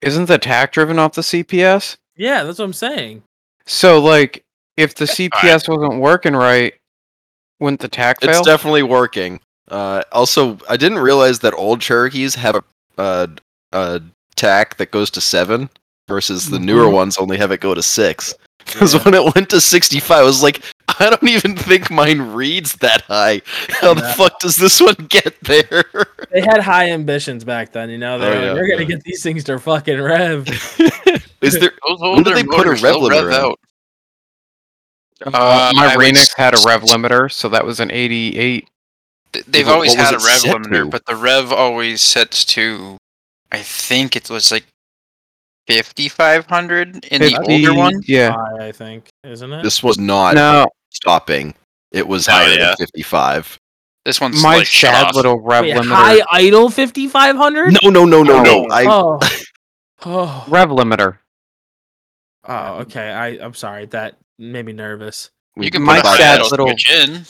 isn't the tach driven off the CPS? Yeah, that's what I'm saying. So like, if the CPS wasn't working right, wouldn't the tach It's definitely working. Uh, also, I didn't realize that old Cherokees have a, uh, a tach that goes to seven versus the newer Mhm. ones only have it go to six. Because Yeah. when it went to 65, I was like, I don't even think mine reads that high. How the No. fuck does this one get there? They had high ambitions back then, you know. They Oh, were like, yeah, we're gonna get these things to fucking rev. Is there? Those When did they put a rev they'll limiter rev out. Uh, my I Renix had a rev limiter, so that was an 88. They've What- always what had a rev limiter, to? but the rev always sets to, I think it was like 5500 in the older one. Yeah. I think, isn't it? This was not No, stopping. It was Oh, higher yeah. than 55. This one's my like shut sad off. little rev Wait, limiter. high idle 5500? No, no, no, no, no. Oh. I oh. oh. Rev limiter. Oh, okay. I I'm sorry. That made me nervous. You can my put sad little- switch in.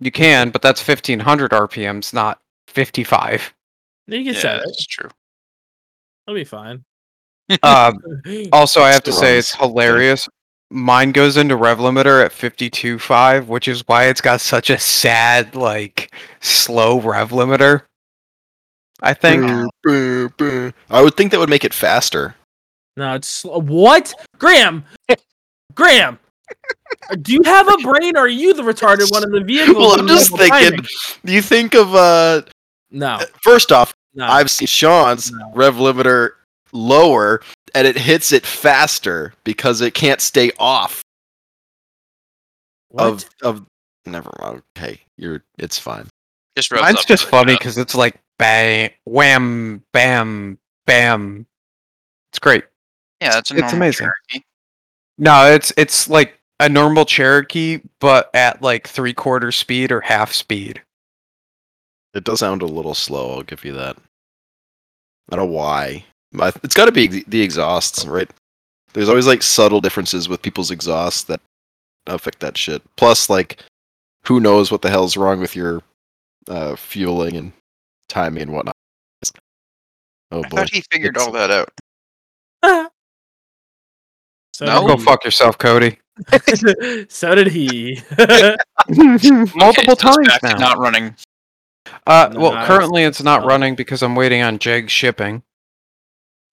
You can, but that's 1500 RPMs, not 55. You can Yeah, set it. that's true. It'll be fine. Uh, also, I have to say it's hilarious. Mine goes into rev limiter at 52.5, which is why it's got such a sad, like, slow rev limiter. I think. I would think that would make it faster. no, it's sl- what? Graham, Graham. Do you have a brain, or are you the retarded one in the vehicle? Well, I'm just thinking. timing? You think of uh. No, First off, no. I've seen Shawn's No. rev limiter lower, and it hits it faster because it can't stay off What? of of. Never mind. Okay, you're. It's fine. Just Mine's just really funny because it's like bang, wham, bam, bam. It's great. Yeah, that's a it's amazing. Cherokee. No, it's it's like a normal Cherokee, but at like three quarter speed or half speed. It does sound a little slow. I'll give you that. I don't know why. I- It's got to be the- the exhausts, right? There's always like subtle differences with people's exhausts that affect that shit. Plus, like, who knows what the hell's wrong with your uh, fueling and timing and whatnot. Oh I boy. thought he figured It's- all that out. so No. Go did fuck yourself, Cody. so did he. Multiple Okay, times now. Not running. Uh, well, Nice. currently it's not Oh. running because I'm waiting on Jeg shipping,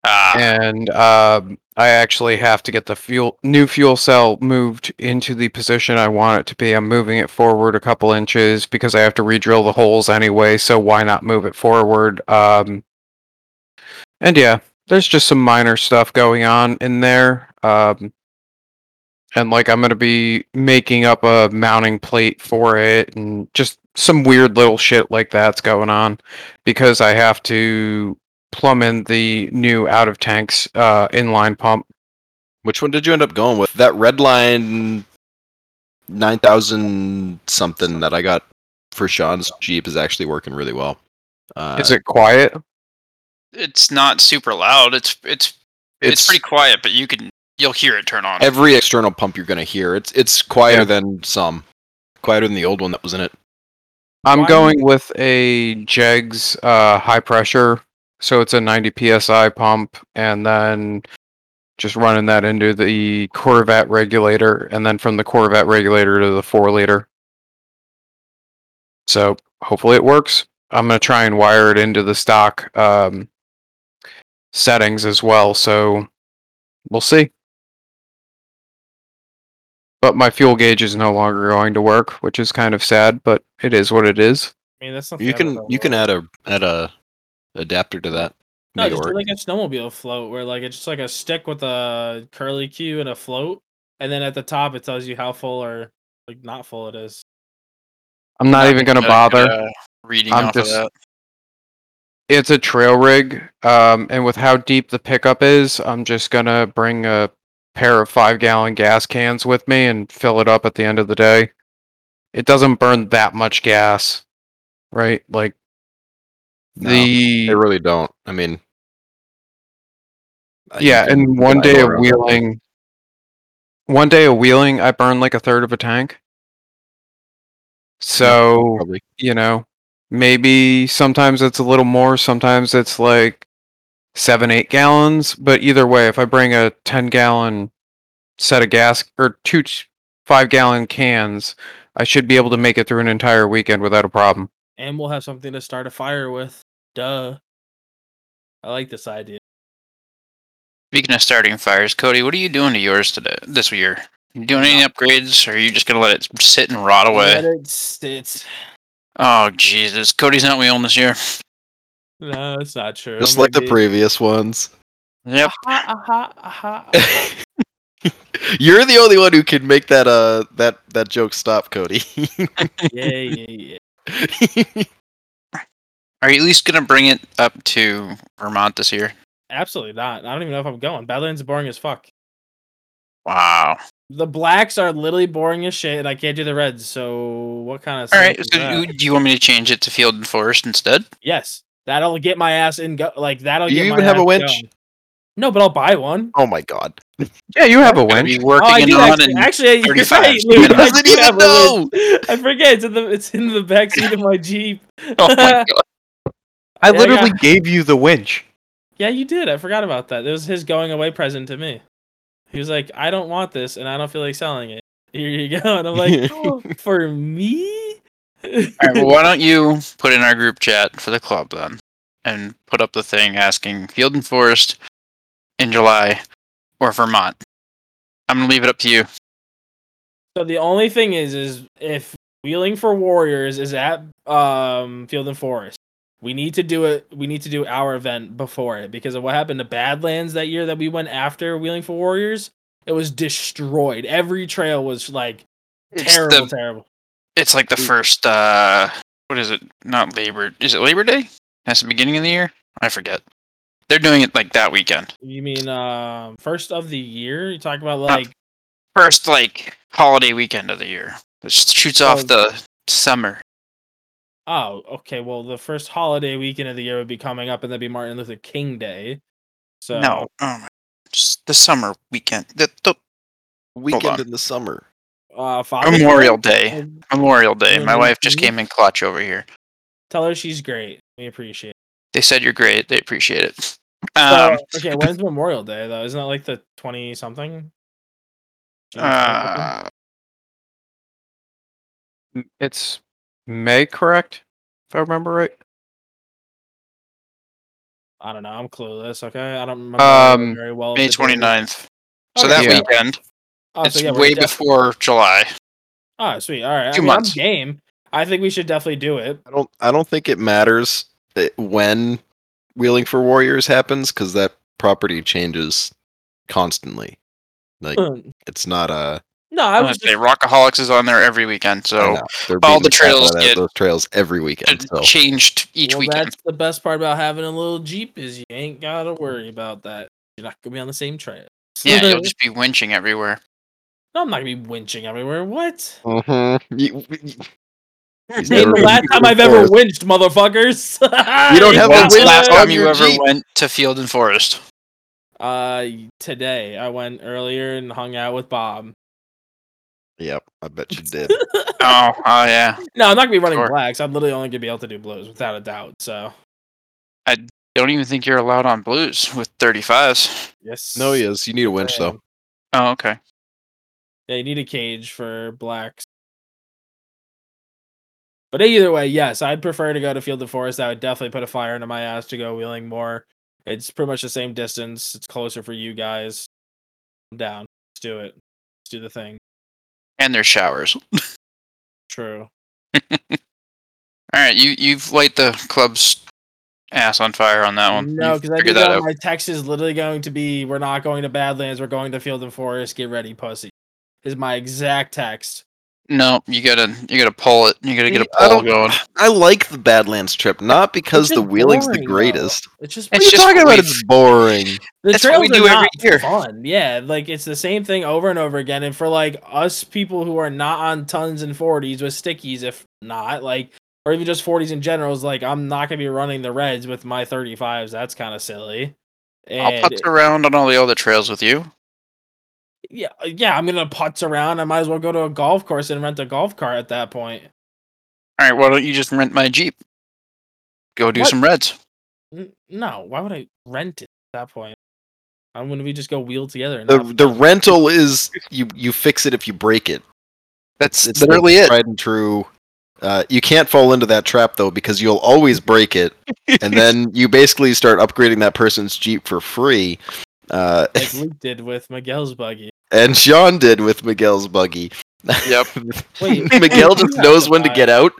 Ah, and um, I actually have to get the fuel new fuel cell moved into the position I want it to be. I'm moving it forward a couple inches because I have to re-drill the holes anyway. So why not move it forward? Um, and yeah, there's just some minor stuff going on in there. Um, and like I'm gonna be making up a mounting plate for it, and just some weird little shit like that's going on because I have to plumb in the new out of tanks uh, inline pump. Which one did you end up going with? That red line 9000 something that I got for Shawn's Jeep is actually working really well. Uh, Is it quiet? It's not super loud. It's it's it's, it's pretty quiet, but you can you'll hear it turn on. every external pump you're going to hear. It's it's quieter Yeah. than some. Quieter than the old one that was in it. I'm Why- going with a Jegs uh, high pressure, so it's a 90 psi pump, and then just running that into the Corvette regulator, and then from the Corvette regulator to the four liter. So hopefully it works. I'm gonna try and wire it into the stock um, settings as well. So we'll see. But my fuel gauge is no longer going to work, which is kind of sad, but it is what it is. I mean, that's not. You can you can add a add a adapter to that. No, Make just like a snowmobile float where like it's just like a stick with a curly cue and a float, and then at the top it tells you how full or like not full it is. I'm not even going to bother. Uh, reading I'm off just- of that. It's a trail rig, um, and with how deep the pickup is, I'm just going to bring a pair of five gallon gas cans with me and fill it up at the end of the day. It doesn't burn that much gas, right? Like No, the They really don't. I mean, uh, yeah, can and one day of wheeling, one day of wheeling, I burned like a third of a tank. So Probably. you know maybe sometimes it's a little more sometimes it's like seven eight gallons but either way if i bring a 10 gallon set of gas or two five gallon cans i should be able to make it through an entire weekend without a problem And we'll have something to start a fire with. Duh. I like this idea. Speaking of starting fires, Cody, what are you doing to yours today this year? You doing any uh, upgrades, or are you just gonna let it sit and rot away? Let it sit. Oh Jesus, Cody's not wheeling this year. No, it's not true. Just like the previous ones. Yep. Aha, aha, aha. You're the only one who can make that uh that that joke stop, Cody. yeah, yeah, yeah. Are you at least gonna bring it up to Vermont this year? Absolutely not. I don't even know if I'm going. Badlands is boring as fuck. Wow. The blacks are literally boring as shit, and I can't do the reds. So what kind of? All right. So that? do you want me to change it to Field and Forest instead? Yes, that'll get my ass in. Go like that'll. Do get you my even have a winch? going. No, but I'll buy one. oh my god. Yeah, you have a winch. be working oh, I it do on actually. and Actually, you're 35. right, He Luke, I doesn't do even have know. I forget it's in the it's in the back seat of my Jeep. oh my god. I Yeah, I literally got- gave you the winch. Yeah, you did. I forgot about that. It was his going away present to me. He was like, "I don't want this, and I don't feel like selling it. Here you go." And I'm like, "Oh, "For me?" All right. Well, why don't you put in our group chat for the club then, and put up the thing asking Field and Forest in July or Vermont. I'm gonna leave it up to you. So the only thing is, is if Wheeling for Warriors is at um Field and Forest, we need to do it. We need to do our event before it because of what happened to Badlands that year that we went after Wheeling for Warriors. It was destroyed. Every trail was like It's terrible, the terrible. it's like the first uh what is it? Not Labor is it Labor Day? That's the beginning of the year? I forget. They're doing it like that weekend. You mean um first of the year? You talk about like First like holiday weekend of the year. It shoots off Oh. the summer. Oh okay. Well, the first holiday weekend of the year would be coming up, and that'd be Martin Luther King Day. So No. Oh my just the summer weekend. The, the Weekend in the summer. uh, Father's Memorial Day? Day. Memorial Day. My wife just came in clutch over here. Tell her she's great. We appreciate. it. They said you're great. They appreciate it. So, Um, okay, when's Memorial Day though? Isn't that like the twenty something? uh, It's May, correct? If I remember right. I don't know. I'm clueless. Okay, I don't remember Um, very well. May the date. 29th. So Okay, that yeah. weekend. Oh, it's so yeah, way def- before July. Oh, sweet. All right. Two I mean, I'm months. game. I think we should definitely do it. I don't I don't think it matters uh, when Wheeling for Warriors happens because that property changes constantly. Like it's not a no, I I was was just, say Rockaholics is on there every weekend, so all the crap out of trails that- get- those trails every weekend. So changed each well, weekend. That's the best part about having a little Jeep is you ain't gotta worry about that. You're not gonna be on the same trail. Yeah, you'll just be winching everywhere. No, I'm not gonna be winching everywhere. What? Mhm. You- you- He's the last time I've ever winched, motherfuckers. You don't have a When's the winch last on time you ever Jeep. went to Field and Forest? Uh, today I went earlier and hung out with Bob. Yep, I bet you did. Oh, oh yeah. No, I'm not gonna be running Sure. blacks. I'm literally only gonna be able to do blues without a doubt. So I Don't even think you're allowed on blues with 35s. yes. no, he is. You need a winch though. Oh, okay. Yeah, you need a cage for blacks. But either way, yes, I'd prefer to go to Field of Forest. I would definitely put a fire into my ass to go wheeling more. It's pretty much the same distance. It's closer for you guys. I'm down. Let's do it. Let's do the thing. And there's showers. True. All right, you you've light the club's ass on fire on that one. No, because I think that that my text is literally going to be, "We're not going to Badlands. We're going to Field and Forest. Get ready, pussy." Is my exact text. No, you gotta you gotta pull it. You gotta get a See, I pull don't- going. I like the Badlands trip, not because It's the just wheeling's the boring, though. greatest. It's just What It's are you just talking about? we've- It's boring. The That's what trails we are do every not year. fun. Yeah, like it's the same thing over and over again. And for like us people who are not on tons and forties with stickies, if not like, or even just forties in general, is like I'm not gonna be running the reds with my thirty fives. That's kind of silly. I'll And putz around on all the other trails with you. Yeah, yeah, I'm gonna putz around. I might as well go to a golf course and rent a golf cart at that point. All right, why don't you just rent my Jeep? Go do What? some reds. N- No, why would I rent it at that point? I'm gonna we just go wheel together. And The the rental is you you fix it if you break it. That's It's literally the it. tried and true. Uh, you can't fall into that trap though because you'll always break it, and then you basically start upgrading that person's Jeep for free. Uh, like Luke did with Miguel's buggy. and Shawn did with Miguel's buggy. Yep. Wait, Miguel just knows to when to get out.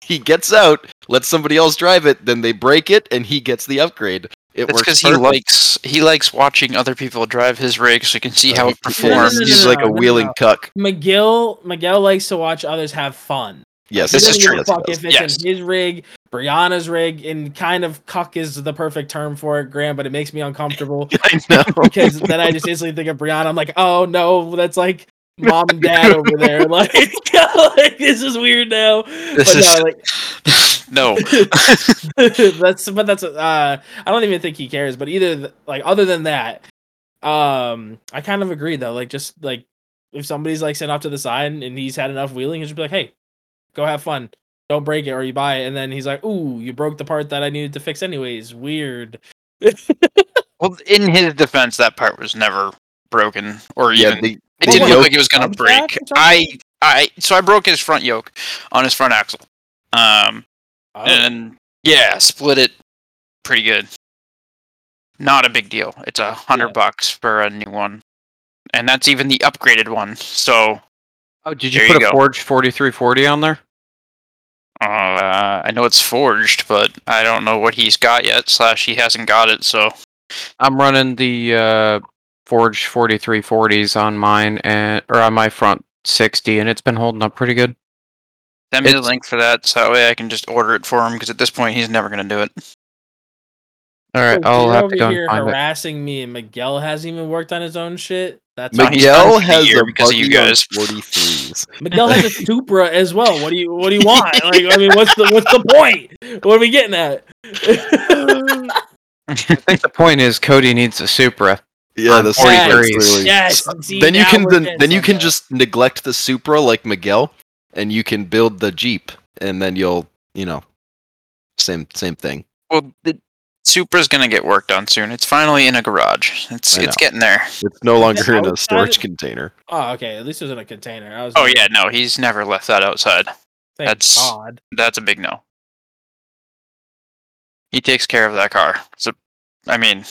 He gets out, lets somebody else drive it, then they break it, and he gets the upgrade. It It's works because he likes he likes watching other people drive his rig, so he can see how it Uh, No, no, no, performs. no, He's no, like no, a no, wheeling no. cuck. Miguel Miguel likes to watch others have fun. Yes, This is doesn't give true. fuck Yes, if it's Yes. in his rig, Brianna's rig, and kind of cuck is the perfect term for it, Graham, but it makes me uncomfortable I know. because then I just instantly think of Brianna. I'm like, oh no, that's like mom and dad over there. Like, like, this is weird now. This but is no, like no. that's but that's uh I don't even think he cares. But either like other than that, um, I kind of agree though. Like just like if somebody's like sent off to the side and he's had enough wheeling, he should be like, hey, go have fun. Don't break it or you buy it. And then he's like, ooh, you broke the part that I needed to fix anyways. Weird. Well, in his defense, that part was never broken or Yeah, even. the, it the didn't look like it was gonna break. shaft or something? I I so I broke his front yoke on his front axle. Um, Oh, and yeah, split it pretty good. Not a big deal. It's a hundred Yeah. bucks for a new one, and that's even the upgraded one. So Oh, did you There put you a go. Forge 4340 on there? Uh, I know it's forged, but I don't know what he's got yet. Slash, he hasn't got it. So I'm running the uh, Forge 4340s on mine and or on my front 60, and it's been holding up pretty good. send me the link for that, so that way I can just order it for him. Because at this point, he's never gonna do it. All right, so I'll have over to go here and find it. harassing me, and Miguel hasn't even worked on his own shit. That's No, Miguel done for the has a because of you buggy guys. 43s. Miguel has a Supra as well. What do you What do you want? Like, I mean, what's the What's the point? What are we getting at? I think the point is Cody needs a Supra. Yeah, the 43s. Supra is literally- Yes, see, then you can we're then, getting then you can just neglect the Supra like Miguel, and you can build the Jeep, and then you'll you know, same same thing. well, the Supra's gonna get worked on soon. It's finally in a garage. It's I it's know. getting there. It's no longer in a storage container. Oh, okay. At least it was in a container. I was. Oh yeah, no, he's never left that outside. Thank that's- God. That's a big no. He takes care of that car. So, I mean,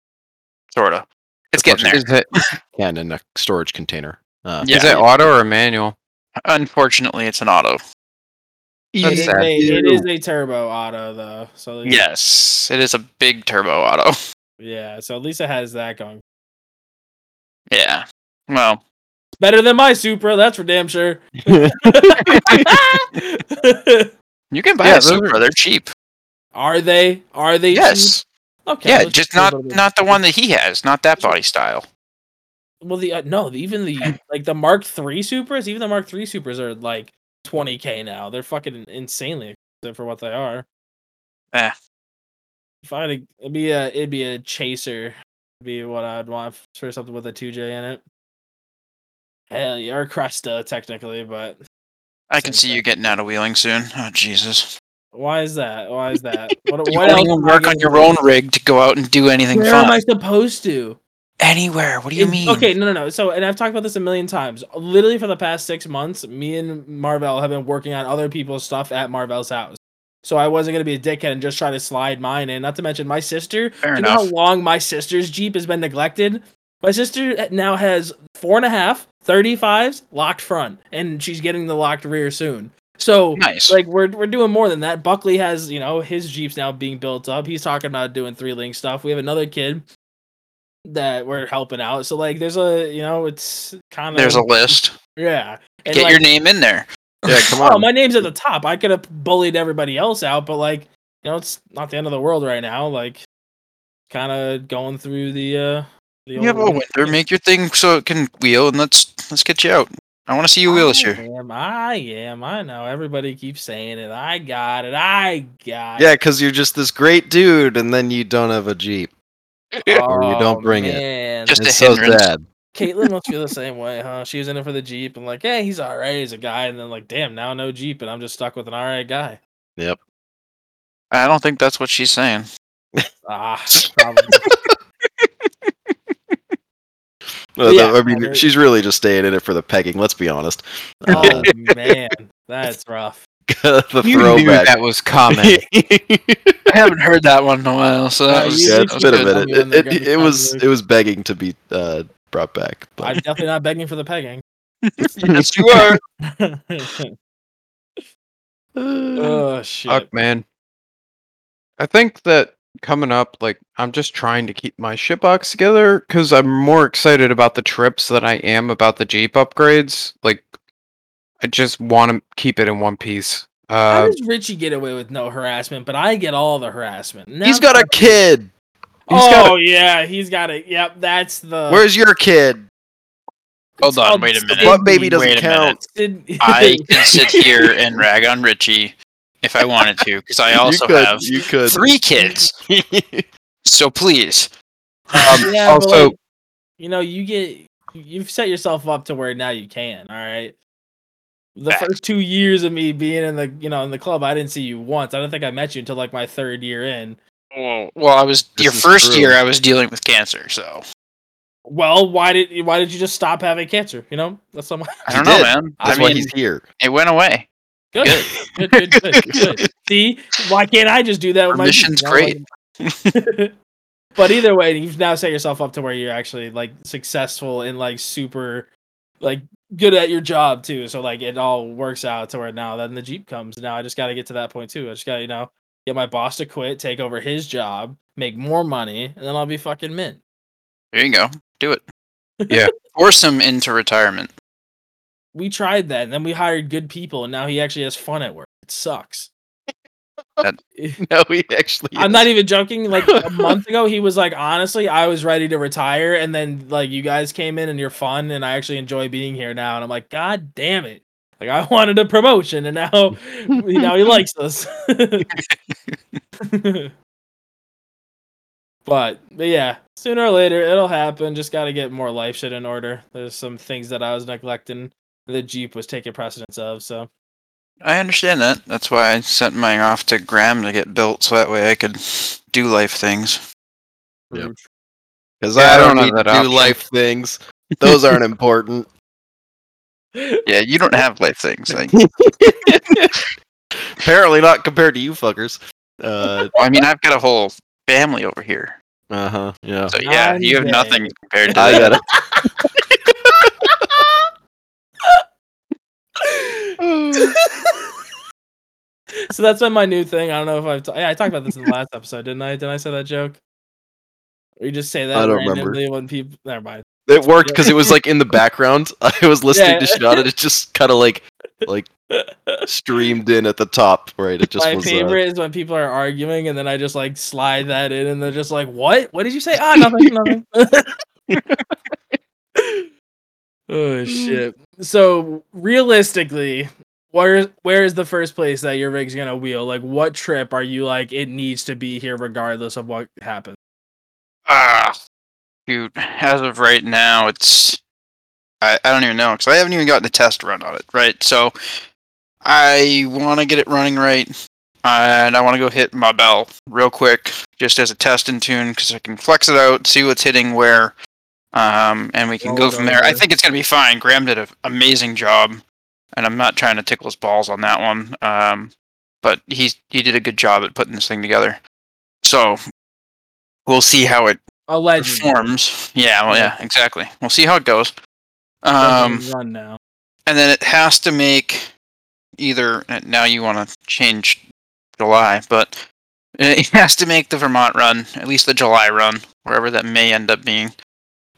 sorta. It's As getting there. Is it Can in a storage container. Uh, Yeah. is it auto or manual? Unfortunately, it's an auto. It That's is, a, it is a turbo auto though, so least- Yes, it is a big turbo auto. yeah. So at least it has that going. Yeah. Well, Better than my Supra, that's for damn sure. you can buy Yeah, a those Supra. are- They're cheap. are they? Are they? cheap? Yes. Okay. Yeah, just not not the one that he has. Not that body style. Well, the uh, no, the, even the like the Mark III Supras, even the Mark III Supras are like 20k now. They're fucking insanely expensive for what they are. Eh. If I had a, it'd be a it'd be a chaser, be what I'd want for something with a 2J in it. Hell yeah, or Cresta technically, but I can see you getting out of wheeling soon. Oh Jesus! why is that? Why is that? What, You what else work on your own rig to go out and do anything Where fun. am I supposed to? Anywhere? What do you It- mean? Okay, no, no, no. So, and I've talked about this a million times. Literally, for the past six months, me and Marvel have been working on other people's stuff at Marvel's house. So I wasn't gonna be a dickhead and just try to slide mine in. Not to mention my sister. Fair do you know how long my sister's Jeep has been neglected? My sister now has four and a half 35s locked front, and she's getting the locked rear soon. So Nice. like we're we're doing more than that. Buckley has you know his Jeeps now being built up. He's talking about doing three link stuff. We have another kid that we're helping out. So like there's a you know it's kind of There's a list. yeah. And, Get like, your name in there. Yeah, come Oh, on. my name's at the top. I could have bullied everybody else out, but like you know it's not the end of the world right now. Like kind of going through the uh the You have a old- winter. Make your thing so it can wheel, and let's let's get you out. I want to see you wheel this year. I am. I am. I know. Everybody keeps saying it. I got it. I got Yeah, because you're just this great dude, and then you don't have a Jeep, or you don't Oh, bring it. man. Just- It's a so hindrance. sad. Caitlin must feel the same way, huh? She was in it for the Jeep and like, hey, he's all right. He's a guy, and then like, damn, now no Jeep, and I'm just stuck with an all right guy. Yep. I don't think that's what she's saying. Ah, probably. Well, Yeah, I mean, I she's really just staying in it for the pegging. Let's be honest. oh man, that's rough. the You knew throwback. that was coming. I haven't heard that one in a while, so that was, you- yeah, that it's was been a good. minute. When It, it, it was it was begging to be uh, brought back. I'm definitely not begging for the pegging. yes, you are. oh shit. Fuck, man. I think that coming up, like, I'm just trying to keep my shitbox together because I'm more excited about the trips than I am about the Jeep upgrades. Like, I just want to keep it in one piece. How Uh, does Richie get away with no harassment, but I get all the harassment? Now he's got a kid. He's oh got yeah, he's got it. Yep, that's the. Where's your kid? Hold on, called wait a minute. What baby doesn't Wait a count? minute. I can sit here and rag on Richie if I wanted to, because I also you could, have you could. three kids. So please, um, yeah, also, like, you know, you get you've set yourself up to where now you can. All right. The Fact. first two years of me being in the you know in the club, I didn't see you once. I don't think I met you until like my third year in. well, well, I was This your first true. year. I was dealing with cancer, so Well, why did why did you just stop having cancer? You know, that's some I don't know, man. That's I why mean, he's here. it went away. good, good, good, good, good. See, why can't I just do that with my Remission's great. but either way, you've now set yourself up to where you're actually like successful and like super like good at your job too. So like it all works out to where now then the Jeep comes. Now I just gotta get to that point too. I just gotta, you know, get my boss to quit, take over his job, make more money, and then I'll be fucking mint. There you go. Do it. Yeah. Force him into retirement. We tried that and then we hired good people and now he actually has fun at work. It sucks. That- No, he actually. I'm is. not even joking. Like a month ago, he was like, honestly, I was ready to retire, and then like you guys came in and you're fun, and I actually enjoy being here now. And I'm like, God damn it! Like I wanted a promotion, and now now he likes us. but, but yeah, sooner or later it'll happen. Just got to get more life shit in order. There's some things that I was neglecting. The Jeep was taking precedence of. So I understand that. That's why I sent mine off to Graham to get built, so that way I could do life things. Yep. Because Yeah, I I don't don't need to that do life things. Those aren't important. Yeah, you don't have life things. Like, Apparently not compared to you fuckers. Uh well, I mean, I've got a whole family over here. uh huh. Yeah. So yeah, you have One nothing compared to I that. got it. so that's been my new thing. I don't know if I've ta- yeah, I talked about this in the last episode, didn't I? Didn't I say that joke? Or you just say that I don't remember. when people never mind. It worked because it was like in the background. I was listening to Yeah. Shot and it just kind of like like streamed in at the top. Right. It just my was. Uh, favorite is when people are arguing and then I just like slide that in and they're just like, What? What did you say? Ah, nothing, nothing. oh shit. So realistically, where where is the first place that your rig's gonna wheel? Like what trip are you like it needs to be here regardless of what happens? Ah, dude. As of right now, it's I, I don't even know because I haven't even gotten a test run on it. Right, so I want to get it running right, and I want to go hit my bell real quick, just as a test and tune, because I can flex it out, see what's hitting where, um, and we can Roll go from there. I think it's gonna be fine. Graham did an amazing job, and I'm not trying to tickle his balls on that one. Um, but he's he did a good job at putting this thing together. So we'll see how it Allegedly. performs. Yeah, well, yeah, exactly. We'll see how it goes. Um, run now. and then it has to make either. uh, Now you want to change July, but it has to make the Vermont run, at least the July run, wherever that may end up being.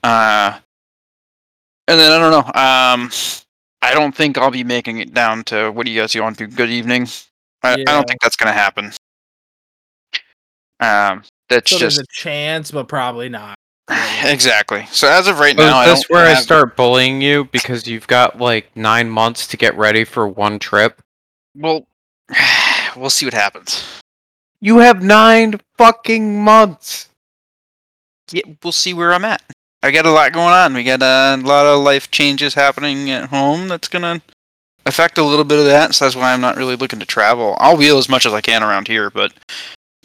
Uh, and then I don't know. Um, I don't think I'll be making it down to what do you guys want to do? Good evening. I, I don't think that's gonna happen. Um, that's So just a chance, but probably not. exactly. So as of right So now, I is this don't where I start bullying you because you've got like nine months to get ready for one trip? Well, we'll see what happens. You have nine fucking months. Yeah, we'll see where I'm at. I got a lot going on. We got a lot of life changes happening at home. That's gonna affect a little bit of that. So that's why I'm not really looking to travel. I'll wheel as much as I can around here, but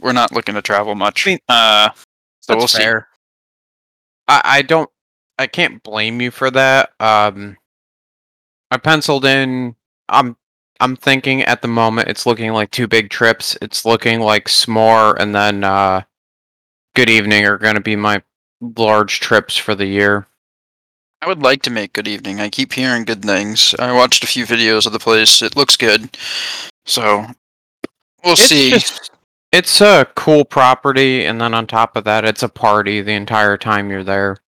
we're not looking to travel much. I mean, uh, so That's we'll see. fair. I, I don't. I can't blame you for that. Um, I penciled in. I'm. I'm thinking at the moment it's looking like two big trips. It's looking like S'more and then uh, Good Evening are going to be my large trips for the year. I would like to make Good Evening. I keep hearing good things. I watched a few videos of the place. It looks good. So we'll It's see. just- it's a cool property, and then on top of that, it's a party the entire time you're there.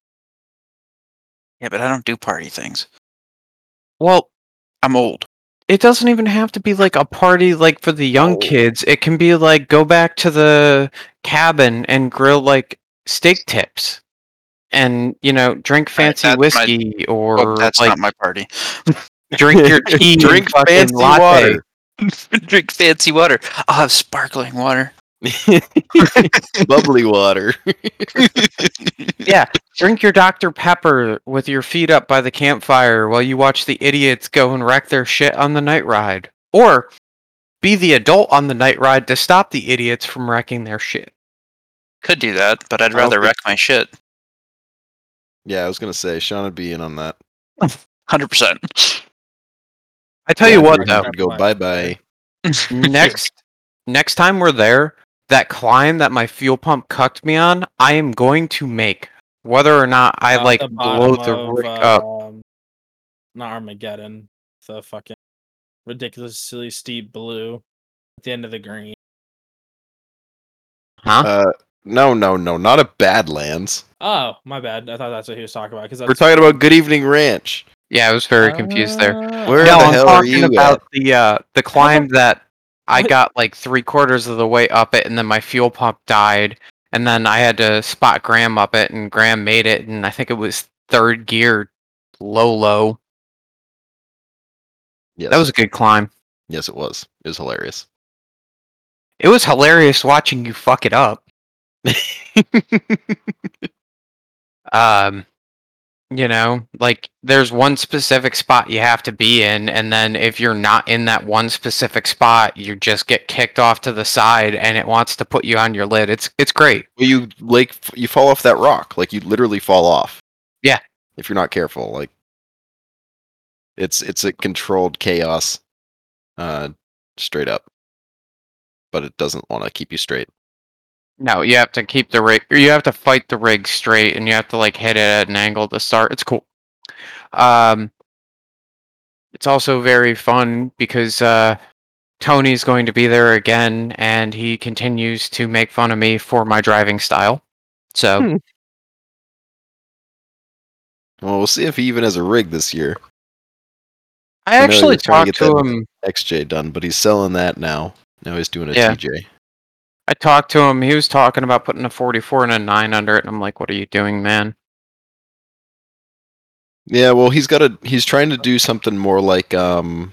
Yeah, but I don't do party things. Well, I'm old. it doesn't even have to be like a party like for the young Oh. kids. It can be like go back to the cabin and grill like steak tips. And you know, drink fancy my- whiskey or Oh, that's like not my party. drink your tea, Drink fancy latte. water. Drink fancy water. I'll have sparkling water. Bubbly water. Yeah, drink your Dr. Pepper with your feet up by the campfire while you watch the idiots go and wreck their shit on the night ride. Or be the adult on the night ride to stop the idiots from wrecking their shit. Could do that, but I'd rather wreck my shit. Yeah, I was gonna say Shawn would be in on that. Hundred percent. I tell you what we though, Go bye bye. next next time we're there, that climb that my fuel pump cucked me on, I am going to make. Whether or not I Not like the blow the of, rig up. um, Not Armageddon. The fucking ridiculously steep blue at the end of the green. Huh? Uh, no, no, no, not a Badlands. Oh, my bad. I thought that's what he was talking about. Because We're talking about Good Evening Ranch. yeah, I was very confused there. Where no, the I'm hell are talking you about at? the uh, the climb that I got like three quarters of the way up it, and then my fuel pump died, and then I had to spot Graham up it, and Graham made it, and I think it was third gear, low low. Yes, That was a good climb. yes, it was. It was hilarious. It was hilarious watching you fuck it up. Um, you know, like there's one specific spot you have to be in, and then if you're not in that one specific spot, you just get kicked off to the side, and it wants to put you on your lid. It's it's great. Well, you like you fall off that rock, like you literally fall off. Yeah. If you're not careful, like it's it's a controlled chaos, uh, straight up. But it doesn't want to keep you straight. No, you have to keep the rig. You have to fight the rig straight, and you have to like hit it at an angle to start. It's cool. Um, it's also very fun because uh, Tony's going to be there again, and he continues to make fun of me for my driving style. So Hmm. Well, we'll see if he even has a rig this year. I I actually you're to talked get to him. XJ done, but he's selling that now. Now he's doing a Yeah. TJ. I talked to him. He was talking about putting a 44 and a 9 under it, and I'm like, "What are you doing, man?" Yeah, well, he's got a. He's trying to do something more like um,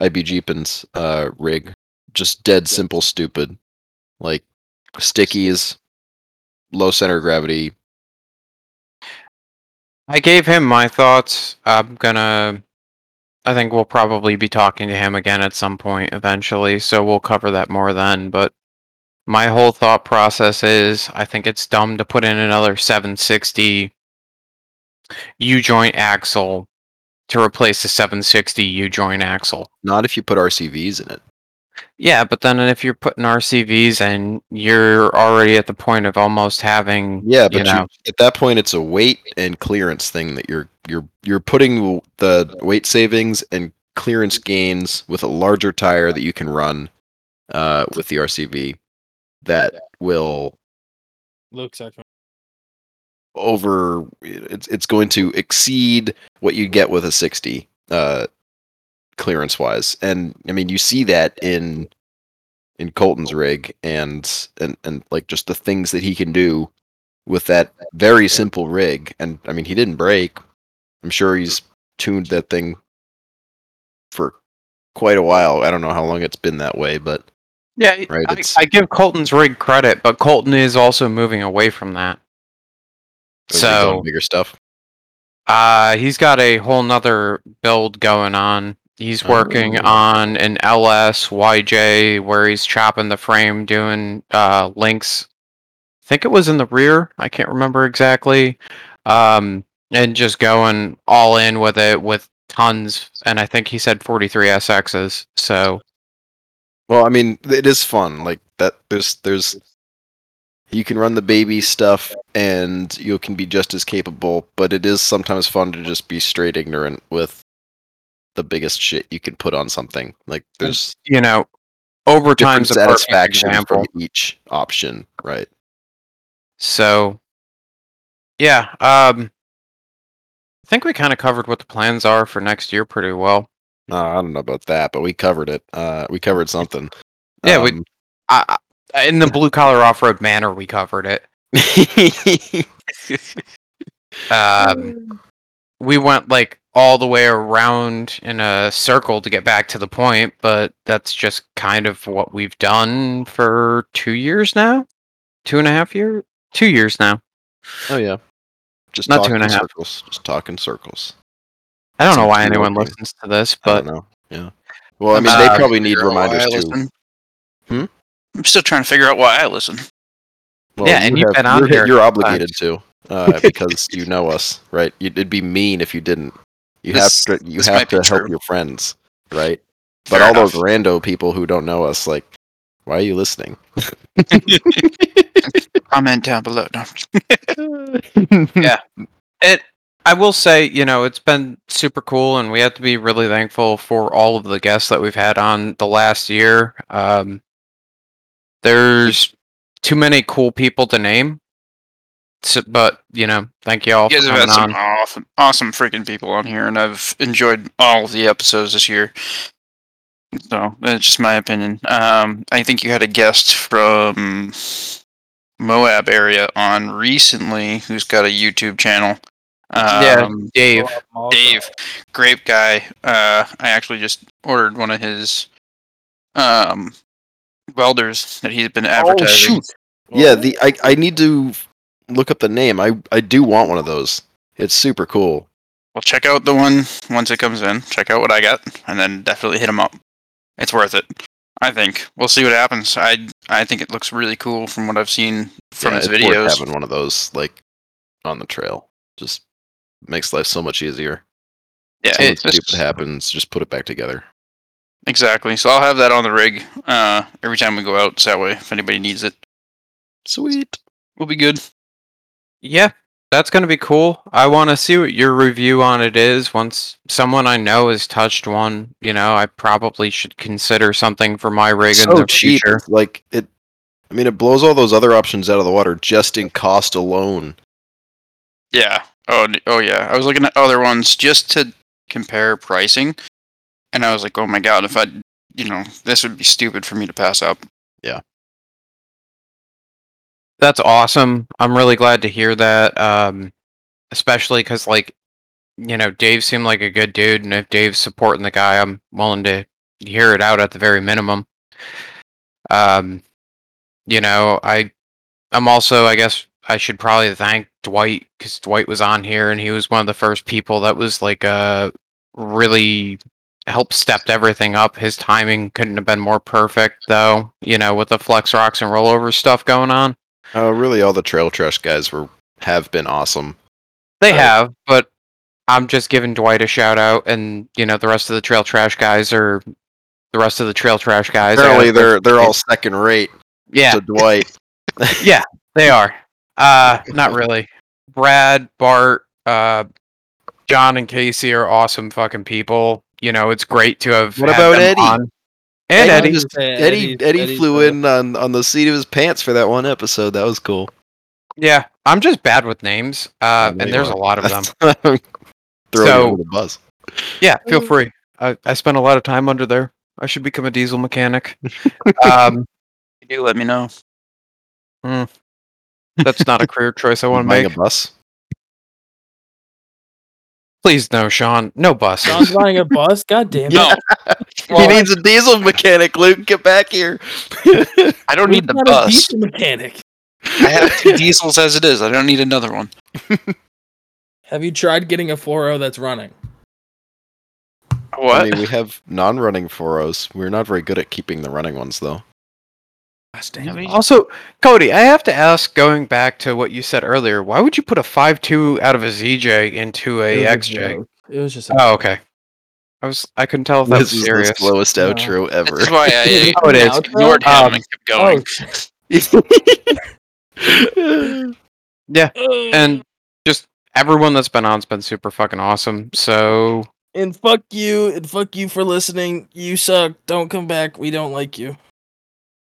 IB Jeepin's uh rig, just dead simple, stupid, like stickies, low center of gravity. I gave him my thoughts. I'm gonna. I think we'll probably be talking to him again at some point eventually, so we'll cover that more then. But my whole thought process is I think it's dumb to put in another 760 U joint axle to replace the 760 U joint axle. Not if you put RCVs in it. Yeah, but then if you're putting RCVs and you're already at the point of almost having, Yeah, but you know, at that point, it's a weight and clearance thing that you're you're you're putting the weight savings and clearance gains with a larger tire that you can run uh, with the RCV that will second. over it's it's going to exceed what you get with a 60 uh clearance wise and i mean you see that in in colton's rig and and and like just the things that he can do with that very simple rig. And i mean he didn't break. I'm sure he's tuned that thing for quite a while. I don't know how long it's been that way but yeah, right, I, I give Colton's rig credit, but Colton is also moving away from that. he's been going So bigger stuff Uh, he's got a whole nother build going on. He's working Oh. on an LS YJ where he's chopping the frame, doing uh, links. I think it was in the rear. I can't remember exactly. Um, and just going all in with it with tons, and I think he said 43 SXs. So Well, I mean, it is fun. Like that. There's there's you can run the baby stuff, and you can be just as capable. But it is sometimes fun to just be straight ignorant with the biggest shit you can put on something. Like there's you know, over a satisfaction from each option, right? So, yeah, um, I think we kind of covered what the plans are for next year pretty well. Uh, I don't know about that, but we covered it. Uh, we covered something. Yeah, we- Um, I, I, in the blue collar off road manner, we covered it. Um, we went like all the way around in a circle to get back to the point, but that's just kind of what we've done for two years now, two and a half years, two years now. oh yeah, just Not two and a half. circles. Just talking circles. I don't know why anyone working. listens to this, I don't but know. Yeah. Well, I mean, they probably need Figure out why reminders I too. listen. Hmm? I'm still trying to figure out why I listen. Well, Yeah, and you you've have- been on you're, here You're obligated to, uh, because you know us, right? You'd, it'd be mean if you didn't. You This- have to. You have to help true. your friends, right? But Fair all enough. those rando people who don't know us, like, why are you listening? Comment down below. No. yeah, it. I will say, you know, it's been super cool, and we have to be really thankful for all of the guests that we've had on the last year. Um, there's too many cool people to name, so, but you know, thank you all You for guys have had some on. awesome, awesome freaking people on here, and I've enjoyed all of the episodes this year. So that's just my opinion. Um, I think you had a guest from Moab area on recently, who's got a YouTube channel. Yeah, Um, Dave. Dave, great guy. Uh, I actually just ordered one of his um welders that he's been advertising. Oh, shoot. Yeah, the I, I need to look up the name. I, I do want one of those. It's super cool. Well, check out the one once it comes in. Check out what I got, and then definitely hit him up. It's worth it. I think we'll see what happens. I I think it looks really cool from what I've seen from Yeah, his it's worth videos. having one of those like on the trail. Just makes life so much easier. Yeah, Something it's just- stupid happens, just put it back together. exactly. So I'll have that on the rig uh, every time we go out. So that way, if anybody needs it, Sweet. we'll be good. Yeah, that's going to be cool. I want to see what your review on it is. Once someone I know has touched one, you know, I probably should consider something for my rig in so the cheap. future. Like it. I mean, it blows all those other options out of the water just in cost alone. Yeah. Oh, oh yeah. I was looking at other ones just to compare pricing, and I was like, oh my god, if I, you know, this would be stupid for me to pass up. Yeah. That's awesome. I'm really glad to hear that. Um, especially because, like, you know, Dave seemed like a good dude, and if Dave's supporting the guy, I'm willing to hear it out at the very minimum. Um, you know, I, I'm also, I guess, I should probably thank Dwight because Dwight was on here, and he was one of the first people that was like, uh, really helped stepped everything up. His timing couldn't have been more perfect, though. You know, with the flex rocks and rollover stuff going on. Uh, really, all the trail trash guys were have been awesome. They Right. have, but I'm just giving Dwight a shout out, and you know the rest of the trail trash guys are the rest of the trail trash guys. Apparently, they're they're all second rate yeah, to Dwight. Yeah, they are. Uh, not really. Brad, Bart, uh, John, and Casey are awesome fucking people. You know, it's great to have. What had about them Eddie? on. And Eddie Eddie, just- Eddie Eddie flew in on, on the seat of his pants for that one episode. That was cool. yeah, I'm just bad with names, uh, and you there's are. a lot of them. Throwing So- you the bus. Yeah, feel free. I, I spent a lot of time under there. I should become a diesel mechanic. um, You do let me know. That's not a career choice I want to make. a bus. Please no, Shawn. No buses. Shawn's buying a bus. God damn it! No, he needs a diesel mechanic. Luke, get back here. I don't need the He's not a bus. diesel mechanic. I have two diesels as it is. I don't need another one. Have you tried getting a 4.0 that's running? What? I mean, we have non-running 4.0s. We're not very good at keeping the running ones, though. Gosh Yeah, damn we- it. Also, Cody, I have to ask, going back to what you said earlier, why would you put a five two out of a ZJ into a It was a XJ? It was just. A Oh, okay. I was I couldn't tell if that This was serious. the slowest No. outro ever. That's why I Oh, it is. Outro? ignored him Um, and kept going. Yeah, and just everyone that's been on's been super fucking awesome. So And fuck you, and fuck you for listening. You suck. Don't come back. We don't like you.